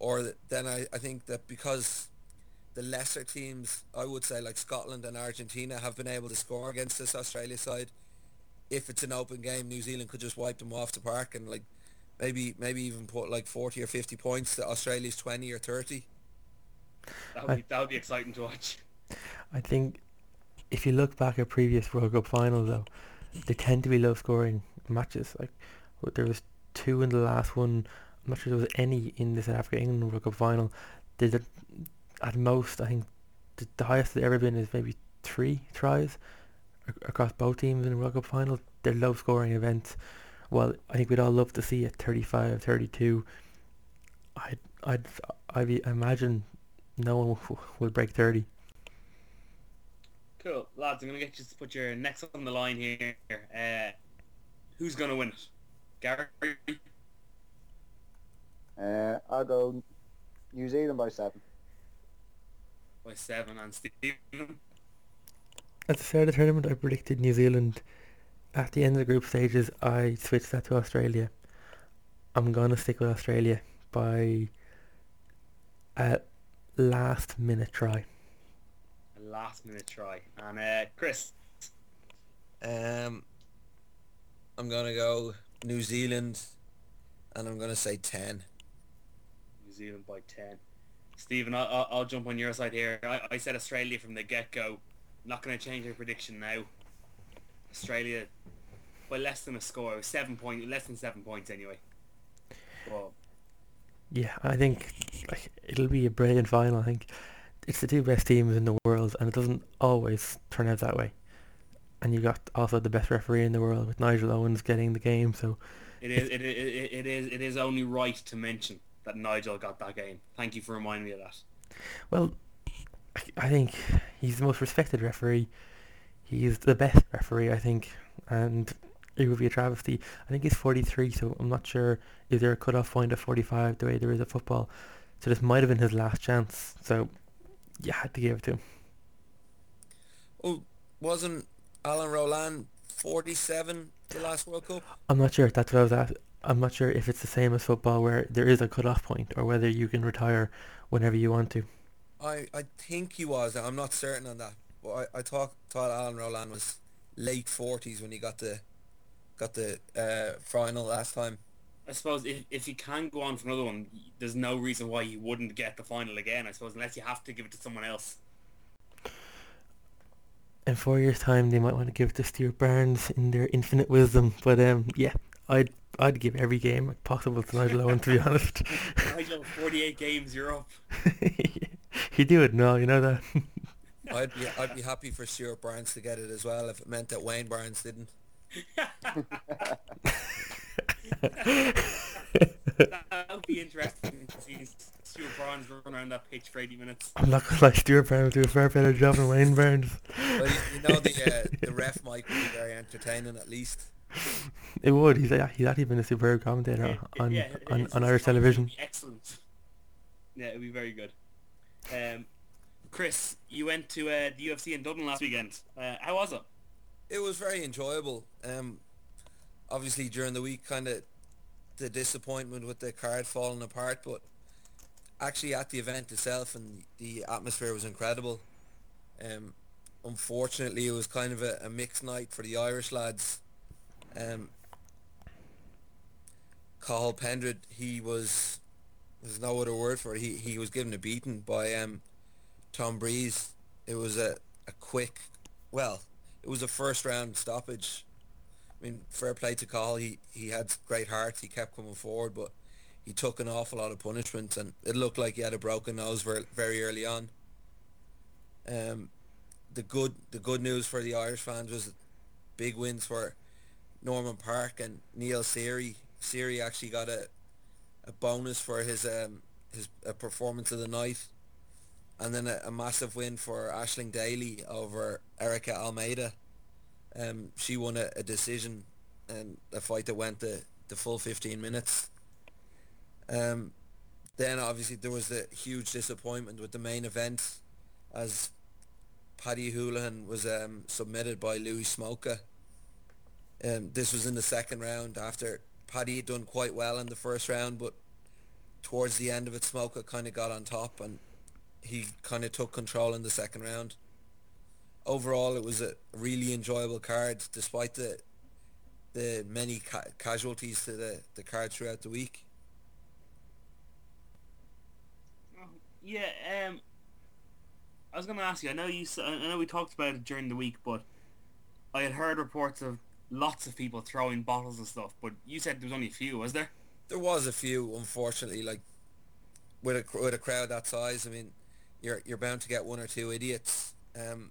Or th- then I, I think that because the lesser teams, I would say like Scotland and Argentina, have been able to score against this Australia side, if it's an open game, New Zealand could just wipe them off the park and like maybe maybe even put like 40 or 50 points to Australia's 20 or 30. That would be, be exciting to watch. I think if you look back at previous World Cup finals though, they tend to be low scoring matches. Like there was two in the last one. I'm not sure there was any in the South Africa England World Cup final. Did at most I think the, the highest there's ever been is maybe three tries ac- across both teams in the World Cup final. They're low scoring events. Well, I think we'd all love to see a 35, 32. I'd I'd I'd imagine no one will, will break 30. Cool, lads. I'm gonna get you to put your necks on the line here. Uh, who's gonna win it? Gary. Uh, I'll go New Zealand by seven. by seven and Stephen. At the start of the tournament, I predicted New Zealand. At the end of the group stages, I switched that to Australia. I'm gonna stick with Australia by a last minute try. A last minute try. And uh, Chris. Um, I'm gonna go New Zealand, and I'm gonna say ten. New Zealand by 10. Stephen, I'll, I'll, I'll jump on your side here. I, I said Australia from the get-go. Not going to change my prediction now. Australia by less than a score. It seven point, less than seven points anyway. Well, Yeah, I think like, it'll be a brilliant final. I think it's the two best teams in the world, and it doesn't always turn out that way. And you got also the best referee in the world with Nigel Owens getting the game. So it is, it, it, it is, it is only right to mention that Nigel got that game. Thank you for reminding me of that. Well, I- I think he's the most respected referee. He's the best referee, I think, and it would be a travesty. I think he's 43, so I'm not sure is there a cut-off point of 45 the way there is at football. So this might have been his last chance. So you had to give it to him. Oh, wasn't Alain Rolland 47 the last World Cup? I'm not sure. That's what I was at. I'm not sure if it's the same as football where there is a cut-off point or whether you can retire whenever you want to. I, I think he was. I'm not certain on that. But I, I thought thought Alain Rolland was late 40s when he got the got the uh, final last time. I suppose if, if you can go on for another one, there's no reason why you wouldn't get the final again. I suppose unless you have to give it to someone else. In four years' time, they might want to give it to Stuart Barnes in their infinite wisdom. But um, yeah, I'd I'd give every game possible to Nigel Owen, to be honest. Nigel, 48 games, you're up. he do it now, you know that. I'd be I'd be happy for Stuart Barnes to get it as well if it meant that Wayne Barnes didn't. That would be interesting to see Stuart Barnes run around that pitch for 80 minutes. I'm not gonna lie, Stuart Barnes do a far better job than Wayne Barnes. Well, you, you know the uh, the ref mic would be very entertaining at least. It would. He's a, he's actually been a superb commentator on Yeah, on, it's- on Irish television. Excellent. Yeah, it'd be very good. Um, Chris, you went to uh, the UFC in Dublin last weekend. Uh, how was it? It was very enjoyable. Um, obviously during the week, kind of the disappointment with the card falling apart, but actually at the event itself and the atmosphere was incredible. Um, unfortunately, it was kind of a, a mixed night for the Irish lads. Um, Cathal Pendred, he was there's no other word for it. He he was given a beating by um, Tom Breese. It was a, a quick, well, it was a first round stoppage. I mean, fair play to Call. He he had great heart. He kept coming forward, but he took an awful lot of punishment, and it looked like he had a broken nose very very early on. Um, the good the good news for the Irish fans was big wins for Norman Parke and Neil Seery. Seery actually got a a bonus for his um his performance of the night, and then a, a massive win for Aisling Daly over Ericka Almeida. Um, she won a, a decision, and a fight that went the the full 15 minutes. Um, then obviously there was the huge disappointment with the main event, as Paddy Holohan was um, submitted by Louis Smolka. Um, this was in the second round after Paddy had done quite well in the first round, but towards the end of it, Smolka kind of got on top and he kind of took control in the second round. Overall, it was a really enjoyable card, despite the the many ca- casualties to the, the card throughout the week. Yeah, um, I was going to ask you. I know you. I know we talked about it during the week, but I had heard reports of lots of people throwing bottles and stuff. But you said there was only a few, was there? There was a few, unfortunately, like with a with a crowd that size. I mean, you're you're bound to get one or two idiots. Um,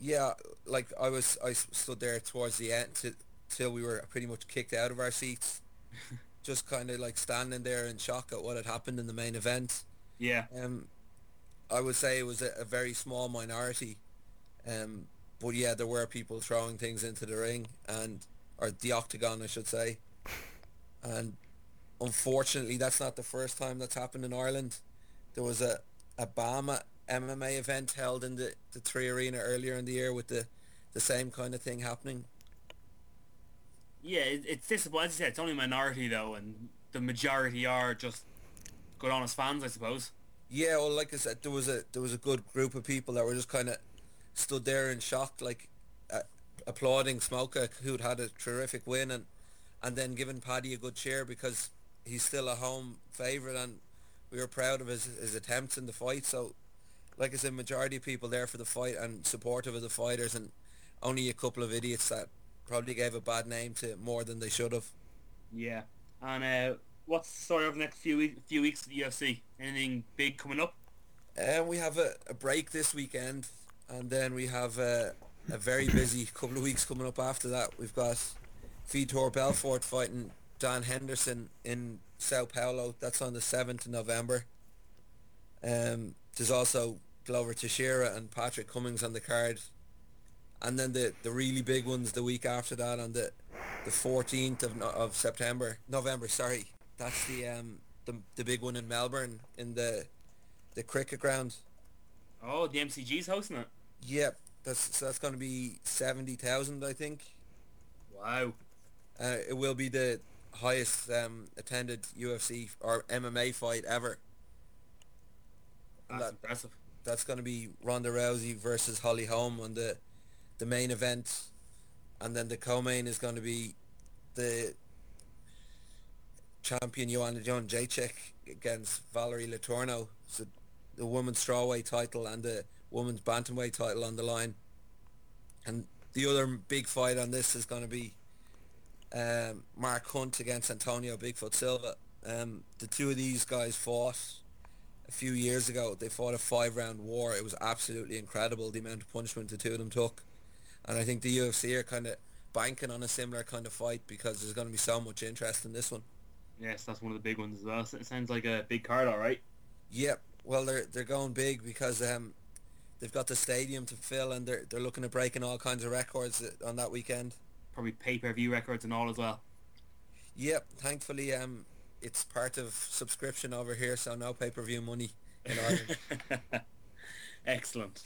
yeah, like I was, I stood there towards the end t- till we were pretty much kicked out of our seats, just kind of like standing there in shock at what had happened in the main event. Yeah. Um, I would say it was a, a very small minority, um, but yeah, there were people throwing things into the ring and or the octagon, I should say, and unfortunately, that's not the first time that's happened in Ireland. There was a a Bama MMA event held in the the Three Arena earlier in the year with the the same kind of thing happening. Yeah, it, it's disappointing. As I said, it's only a minority though, and the majority are just good honest fans, I suppose. Yeah, well, like I said, there was a there was a good group of people that were just kind of stood there in shock, like uh, applauding Smolka, who'd had a terrific win, and and then giving Paddy a good cheer because he's still a home favourite, and we were proud of his his attempts in the fight. So, like I said, majority of people there for the fight and supportive of the fighters, and only a couple of idiots that probably gave a bad name to it more than they should have. Yeah. And uh, what's the story of the next few week, few weeks of the UFC? Anything big coming up? And we have a, a break this weekend, and then we have a, a very busy couple of weeks coming up after that. We've got Vitor Belfort fighting Dan Henderson in Sao Paulo. That's on the 7th of November. Um, there's also Glover Teixeira and Patrick Cummins on the card. And then the, the really big ones the week after that on the the 14th of, of September, November, sorry. That's the um the, the big one in Melbourne in the the cricket ground. Oh, the MCG's hosting it. Yep, that's so that's going to be 70,000 I think. Wow. Uh, it will be the highest um, attended UFC or MMA fight ever. That's That- impressive. That's going to be Ronda Rousey versus Holly Holm on the the main event, and then the co-main is going to be the champion Joanna Jędrzejczyk against Valerie Letourneau. So the women's strawweight title and the women's bantamweight title on the line. And the other big fight on this is going to be um, Mark Hunt against Antonio Bigfoot Silva. Um, the two of these guys fought a few years ago. They fought a five-round war. It was absolutely incredible the amount of punishment the two of them took. And I think the UFC are kind of banking on a similar kind of fight because there's going to be so much interest in this one. Yes, that's one of the big ones as well. So It sounds like a big card, all right. Yep. Well, they're they're going big because um, they've got the stadium to fill and they're they're looking at breaking all kinds of records uh, on that weekend. Probably pay-per-view records and all as well. Yep. Thankfully, um, it's part of subscription over here, so no pay-per-view money in Ireland. Excellent.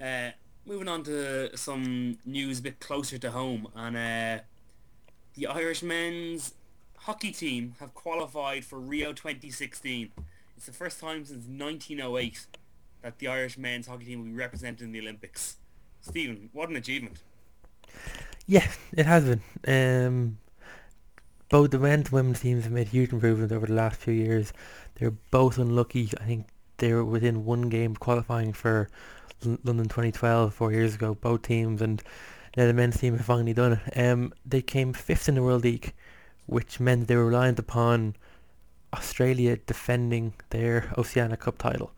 Uh, moving on to some news a bit closer to home, and uh, the Irish men's hockey team have qualified for Rio 2016. It's the first time since 1908 that the Irish men's hockey team will be represented in the Olympics. Stephen, what an achievement! Yeah, it has been. Um, both the men's and women's teams have made huge improvements over the last few years. They're both unlucky. I think they were within one game qualifying for L- London 2012 four years ago. Both teams and now the men's team have finally done it. Um, they came fifth in the World League, which meant they were reliant upon Australia defending their Oceania Cup title.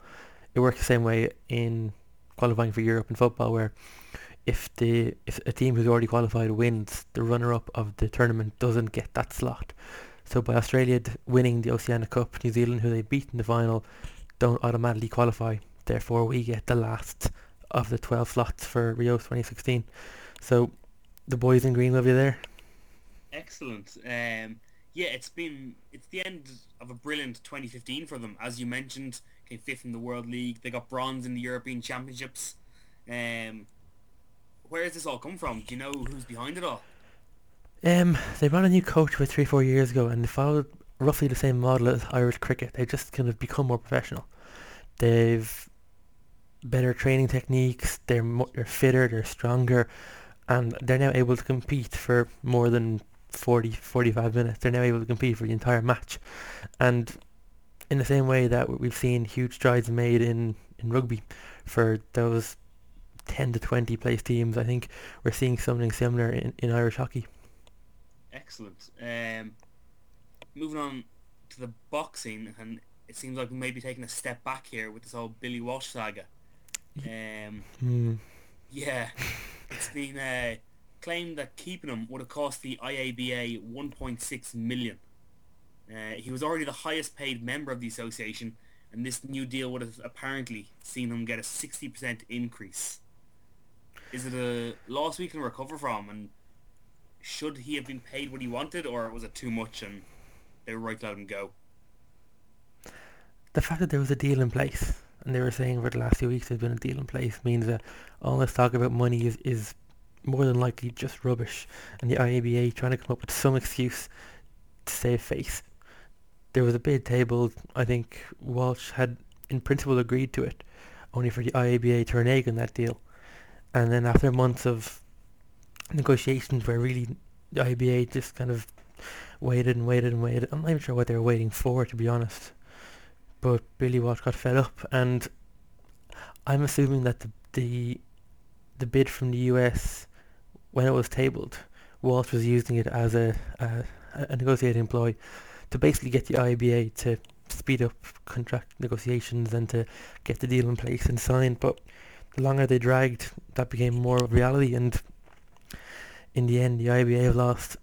It works the same way in qualifying for Europe in football, where if the if a team who's already qualified wins, the runner-up of the tournament doesn't get that slot. So by Australia d- winning the Oceania Cup, New Zealand, who they beat in the final, don't automatically qualify. Therefore, we get the last of the 12 slots for Rio 2016. So the boys in green will be there. Excellent. Um, yeah, it's been it's the end of a brilliant 2015 for them. As you mentioned, came fifth in the World League. They got bronze in the European Championships. Um, where does this all come from? Do you know who's behind it all? Um, they brought a new coach about three, four years ago, and they followed roughly the same model as Irish cricket. They just kind of become more professional. They've better training techniques. They're more, they're fitter. They're stronger, and they're now able to compete for more than 40, 45 minutes. They're now able to compete for the entire match, and in the same way that we've seen huge strides made in in rugby for those 10 to 20 place teams, I think we're seeing something similar in, in Irish hockey. Excellent. Um, moving on to the boxing, and it seems like we may be taking a step back here with this whole Billy Walsh saga. Um, Hmm. yeah, it's been uh, claimed that keeping him would have cost the IABA 1.6 million. Uh, he was already the highest paid member of the association, and this new deal would have apparently seen him get a 60% increase. Is it a loss we can recover from, and should he have been paid what he wanted, or was it too much and they were right to let him go? The fact that there was a deal in place, and they were saying for the last few weeks there's been a deal in place, means that all this talk about money is, is more than likely just rubbish, and the IABA trying to come up with some excuse to save face. There was a bid tabled, I think Walsh had in principle agreed to it, only for the IABA to renege on that deal. And then after months of negotiations where really the IABA just kind of waited and waited and waited, I'm not even sure what they were waiting for to be honest but Billy Walsh got fed up, and I'm assuming that the the, the bid from the US when it was tabled Walsh was using it as a, a, a negotiating ploy to basically get the IBA to speed up contract negotiations and to get the deal in place and signed. But the longer they dragged, that became more of a reality. And in the end, the IBA have lost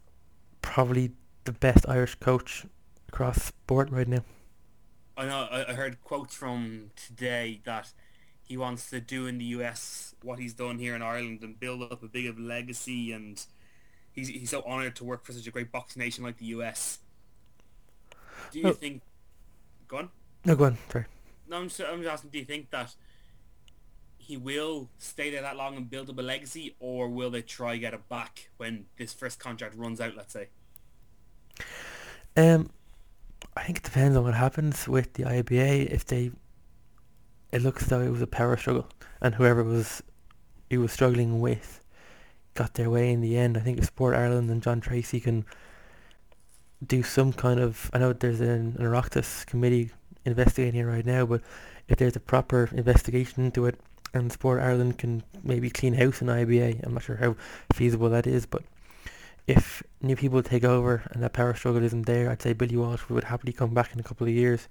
probably the best Irish coach across sport right now. I know. I, I heard quotes from today that he wants to do in the US what he's done here in Ireland and build up a big of legacy and he's he's so honoured to work for such a great boxing nation like the US. Do you Oh. think? Go on. No, go on. Sorry. No, I'm just, I'm just asking. Do you think that he will stay there that long and build up a legacy, or will they try get it back when this first contract runs out? Let's say. Um, I think it depends on what happens with the IBA. If they, it looks though it was a power struggle, and whoever was, he was struggling with, got their way in the end. I think if Sport Ireland and John Treacy can do some kind of, I know there's an, an committee investigating it right now, but if there's a proper investigation into it, and Sport Ireland can maybe clean house in IBA, I'm not sure how feasible that is, but if new people take over and that power struggle isn't there, I'd say Billy Walsh would happily come back in a couple of years.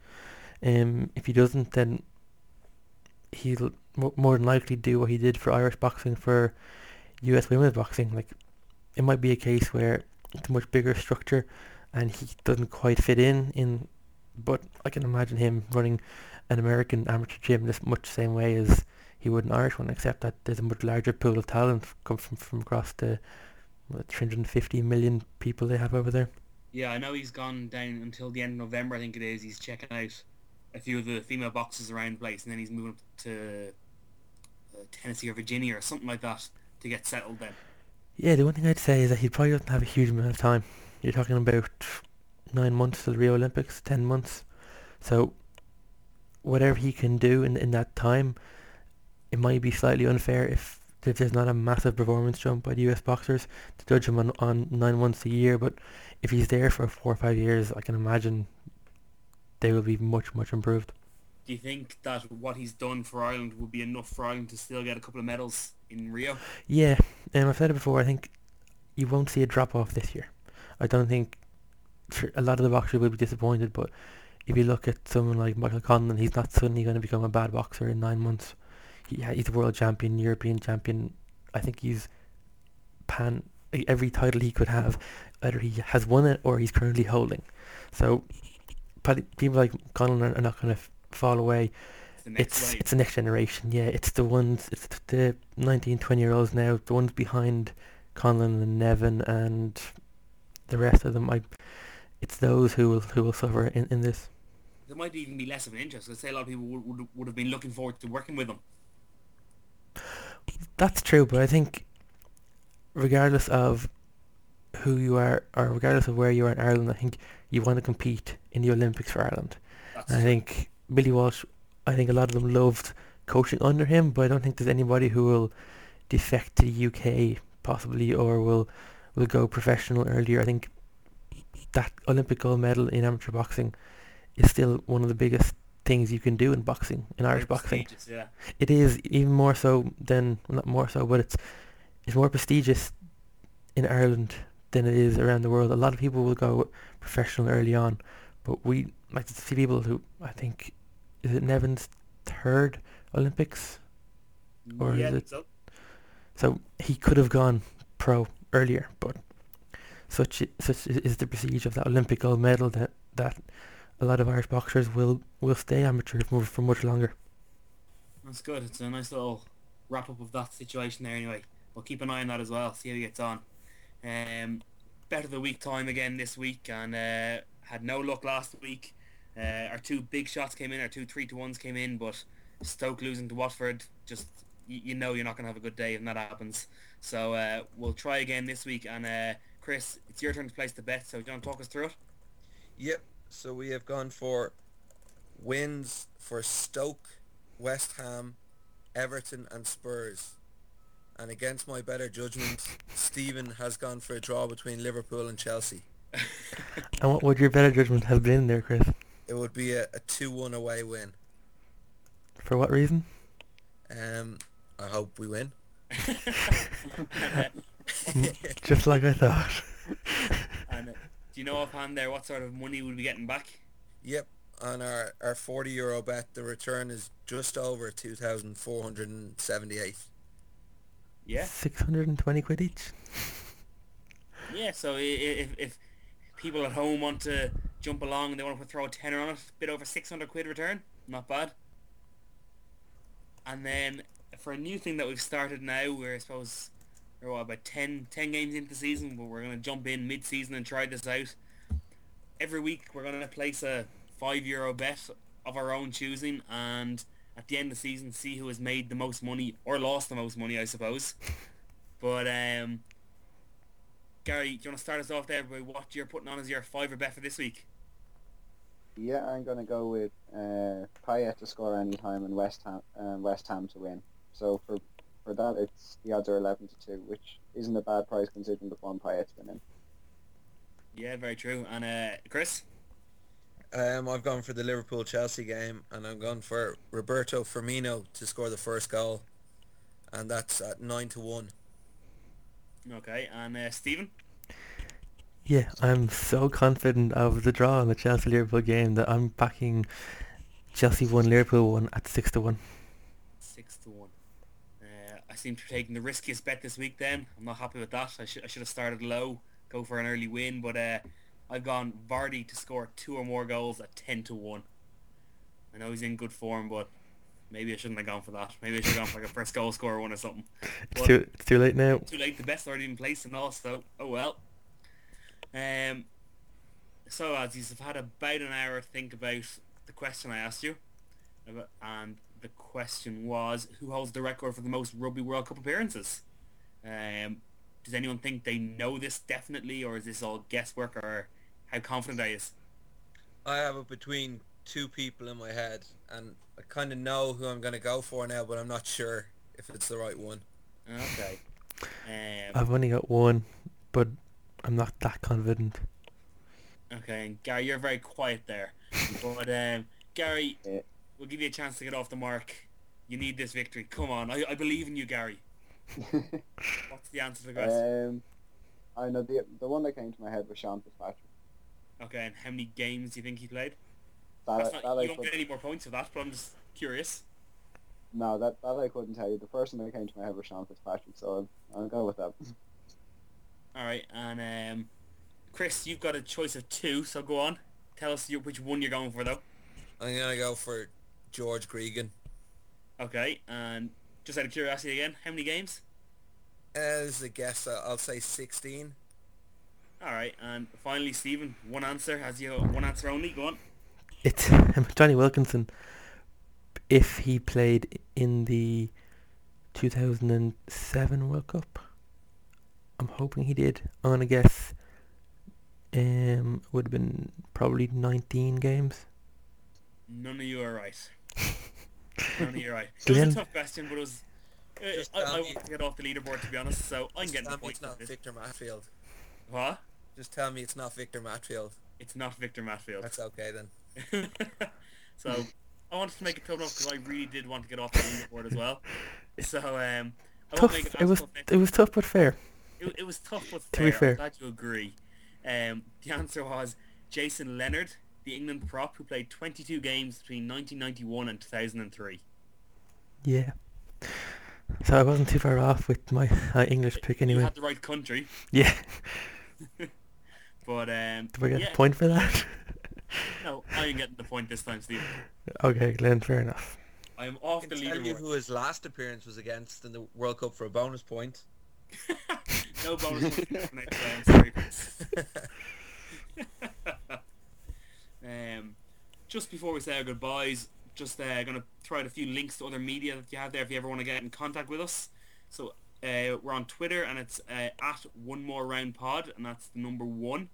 Um, if he doesn't, then he'll mo- more than likely do what he did for Irish boxing for US women's boxing. Like, it might be a case where it's a much bigger structure and he doesn't quite fit in, in but I can imagine him running an American amateur gym this much the same way as he would an Irish one, except that there's a much larger pool of talent come from, from across the what, 350 million people they have over there. Yeah, I know he's gone down until the end of November. I think it is. He's checking out a few of the female boxes around the place, and then he's moving up to uh, Tennessee or Virginia or something like that to get settled. Then. Yeah, the one thing I'd say is that he probably doesn't have a huge amount of time. You're talking about nine months to the Rio Olympics, ten months. So whatever he can do in in that time, it might be slightly unfair if if there's not a massive performance jump by the US boxers to judge him on, on nine months a year. But if he's there for four or five years, I can imagine they will be much much improved. Do you think that what he's done for Ireland will be enough for Ireland to still get a couple of medals in Rio? Yeah, and I've said it before. I think you won't see a drop off this year. I don't think a lot of the boxers will be disappointed, but if you look at someone like Michael Conlon, he's not suddenly going to become a bad boxer in nine months. Yeah, he's a world champion, European champion. I think he's pan every title he could have. Either he has won it or he's currently holding. So probably people like Conlon are, are not going to f- fall away It's the next it's it's the next generation. Yeah, it's the ones. It's the 19, 20 year olds now. The ones behind Conlon and Nevin and the rest of them. I, it's those who will who will suffer in, in this. there might even be less of an interest. I'd say a lot of people would, would, would have been looking forward to working with him. That's true, but I think regardless of who you are or regardless of where you are in Ireland, I think you want to compete in the Olympics for Ireland. That's And I think Billy Walsh, I think a lot of them loved coaching under him, but I don't think there's anybody who will defect to the UK possibly or will will go professional earlier. I think that Olympic gold medal in amateur boxing is still one of the biggest things you can do in boxing, in Irish boxing. Yeah. It is even more so than well, not more so, but it's it's more prestigious in Ireland than it is around the world. A lot of people will go professional early on, but we like to see people who I think is it Nevin's third Olympics, Or yeah, is it- so. so he could have gone pro earlier, but such such is the prestige of that Olympic gold medal that that a lot of Irish boxers will will stay amateur for, for much longer. That's good. It's a nice little wrap up of that situation there anyway. We'll keep an eye on that as well, see how he gets on. Um, better the week time again this week and uh, had no luck last week. Uh, our two big shots came in, our two three to ones came in, but Stoke losing to Watford, just you, you know you're not going to have a good day when that happens. So uh, we'll try again this week and uh, Chris, it's your turn to place the bet, so do you want to talk us through it? Yep. So we have gone for wins for Stoke, West Ham, Everton and Spurs. And against my better judgment, Stephen has gone for a draw between Liverpool and Chelsea. And what would your better judgment have been there, Chris? It would be a, a 2-1 away win. For what reason? Um, I hope we win. Just like I thought. And do you know offhand there what sort of money we'll be getting back? Yep. On our, our 40 euro bet, the return is just over 2,478. Yeah. 620 quid each. Yeah, so i- i- if, if people at home want to jump along and they want to throw a tenner on it, bit over 600 quid return, not bad. And then for a new thing that we've started now, we're I suppose we're what, about 10, 10 games into the season, but we're going to jump in mid-season and try this out. Every week we're going to place a five euro bet of our own choosing, and at the end of the season, see who has made the most money or lost the most money, I suppose. But um, Gary, do you want to start us off there by what you're putting on as your fiver bet for this week? Yeah, I'm gonna go with uh, Payet to score any time and West Ham um, West Ham to win. So for for that, it's the odds are eleven to two, which isn't a bad price considering the one Payet's been in. Yeah, very true. And uh, Chris? Um, I've gone for the Liverpool-Chelsea game, and I'm going for Roberto Firmino to score the first goal, and that's at 9 to 1. Okay, and uh, Stephen? Yeah, I'm so confident of the draw in the Chelsea Liverpool game that I'm backing Chelsea one Liverpool one at six to one. Six to one. I seem to be taking the riskiest bet this week then. I'm not happy with that. I, should I should have started low, go for an early win, but uh, I've gone Vardy to score two or more goals at 10 to 1. I know he's in good form, but maybe I shouldn't have gone for that. Maybe I should have gone for like a first goal scorer one or something. It's too it's too late now. too late. The best already in place and all. So oh well. Um. So as you've had about an hour to think about the question I asked you, and the question was, who holds the record for the most Rugby World Cup appearances? Um. Does anyone think they know this definitely, or is this all guesswork, or how confident are you? I have it between two people in my head, and I kind of know who I'm going to go for now, but I'm not sure if it's the right one. Okay. Um, I've only got one, but I'm not that confident. Okay, and Gary, you're very quiet there. But um, Gary, Yeah. We'll give you a chance to get off the mark. You need this victory. Come on, I, I believe in you, Gary. What's the answer to the question? um, I know the the one that came to my head was Sean Fitzpatrick. okay, and how many games do you think he played? That, That's that not, I you don't could, get any more points for that, but I'm just curious. no, that, that I couldn't tell you. The first one that came to my head was Sean Fitzpatrick, so I'll, I'll go with that. All right, and um, Chris, you've got a choice of two, so go on. Tell us your, which one you're going for, though. I'm going to go for George Gregan. Okay, and just out of curiosity again, how many games? As a guess, I- I'll say 16. All right, and finally, Stephen, one answer. Has you one answer only? Go on. It's Jonny Wilkinson. If he played in the 2007 World Cup, I'm hoping he did. I'm gonna guess. Um, would have been probably 19 games. None of you are right. None you are right. It was a tough question, but it was. Uh, Just I, tell I want to get off the leaderboard to be honest, so I'm Just getting tell the me point. it's not this. Victor Matfield. What? Just tell me it's not Victor Matfield. It's not Victor Matfield. That's okay then. so I wanted to make it tough enough because I really did want to get off the leaderboard as well. So um, I Tough. make it, It was. tough It was tough but fair. It, it was tough but To be fair. fair. I'm glad you agree. Um, the answer was Jason Leonard, the England prop who played 22 games between 1991 and 2003. Yeah. So I wasn't too far off with my uh, English pick anyway. You anyway. had the right country, Yeah. but um, Do I get yeah, a point for that? no, I ain't getting the point this time, Steve. okay, Glenn. Fair enough. I am I off the can tell you who his last appearance was against in the World Cup for a bonus point. no bonus points for next round, sorry. Chris. um, just before we say our goodbyes, just uh, going to throw out a few links to other media that you have there if you ever want to get in contact with us. So uh, we're on Twitter and it's uh, at One More Round Pod and that's the number one.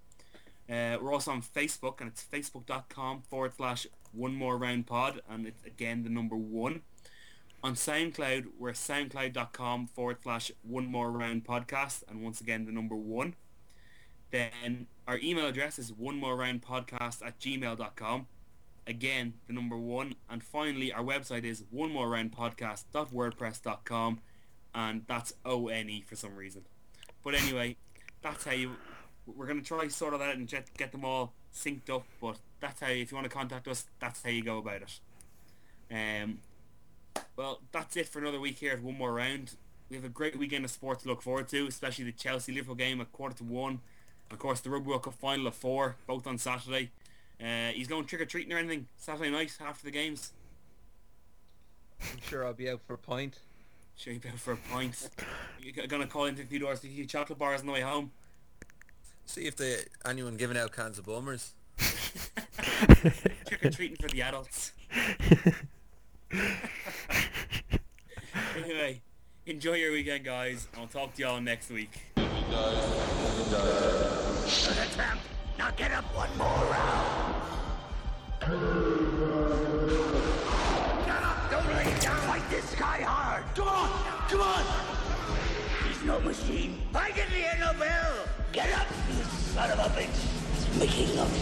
Uh, we're also on Facebook and it's facebook.com forward slash One More Round Pod and it's again the number one. On SoundCloud, we're soundcloud.com forward slash one more round podcast and once again the number one. Then our email address is one more round podcast at gmail.com. Again, the number one. And finally, our website is one more round podcast.wordpress.com and that's O-N-E for some reason. But anyway, that's how you. We're gonna try sort of that and get get them all synced up. But that's how. If you want to contact us, that's how you go about it. Um. Well, that's it for another week here at one more round. We have a great weekend of sport to look forward to, especially the Chelsea Liverpool game at quarter to one. Of course, the Rugby World Cup final at four, both on Saturday. Uh, he's going trick or treating or anything Saturday night after the games. I'm sure I'll be out for a pint. Sure, you out for a pint. You're gonna call into a few doors to a few chocolate bars on the way home. See if they anyone giving out cans of Bulmers. trick or treating for the adults. anyway, enjoy your weekend, guys. I'll talk to y'all next week. Now get up one more round. Get up. Don't lay down. Fight this guy hard. Come on. Come on. He's no machine. Fight end of bell. Get up, you son of a bitch. It's Mickey Love.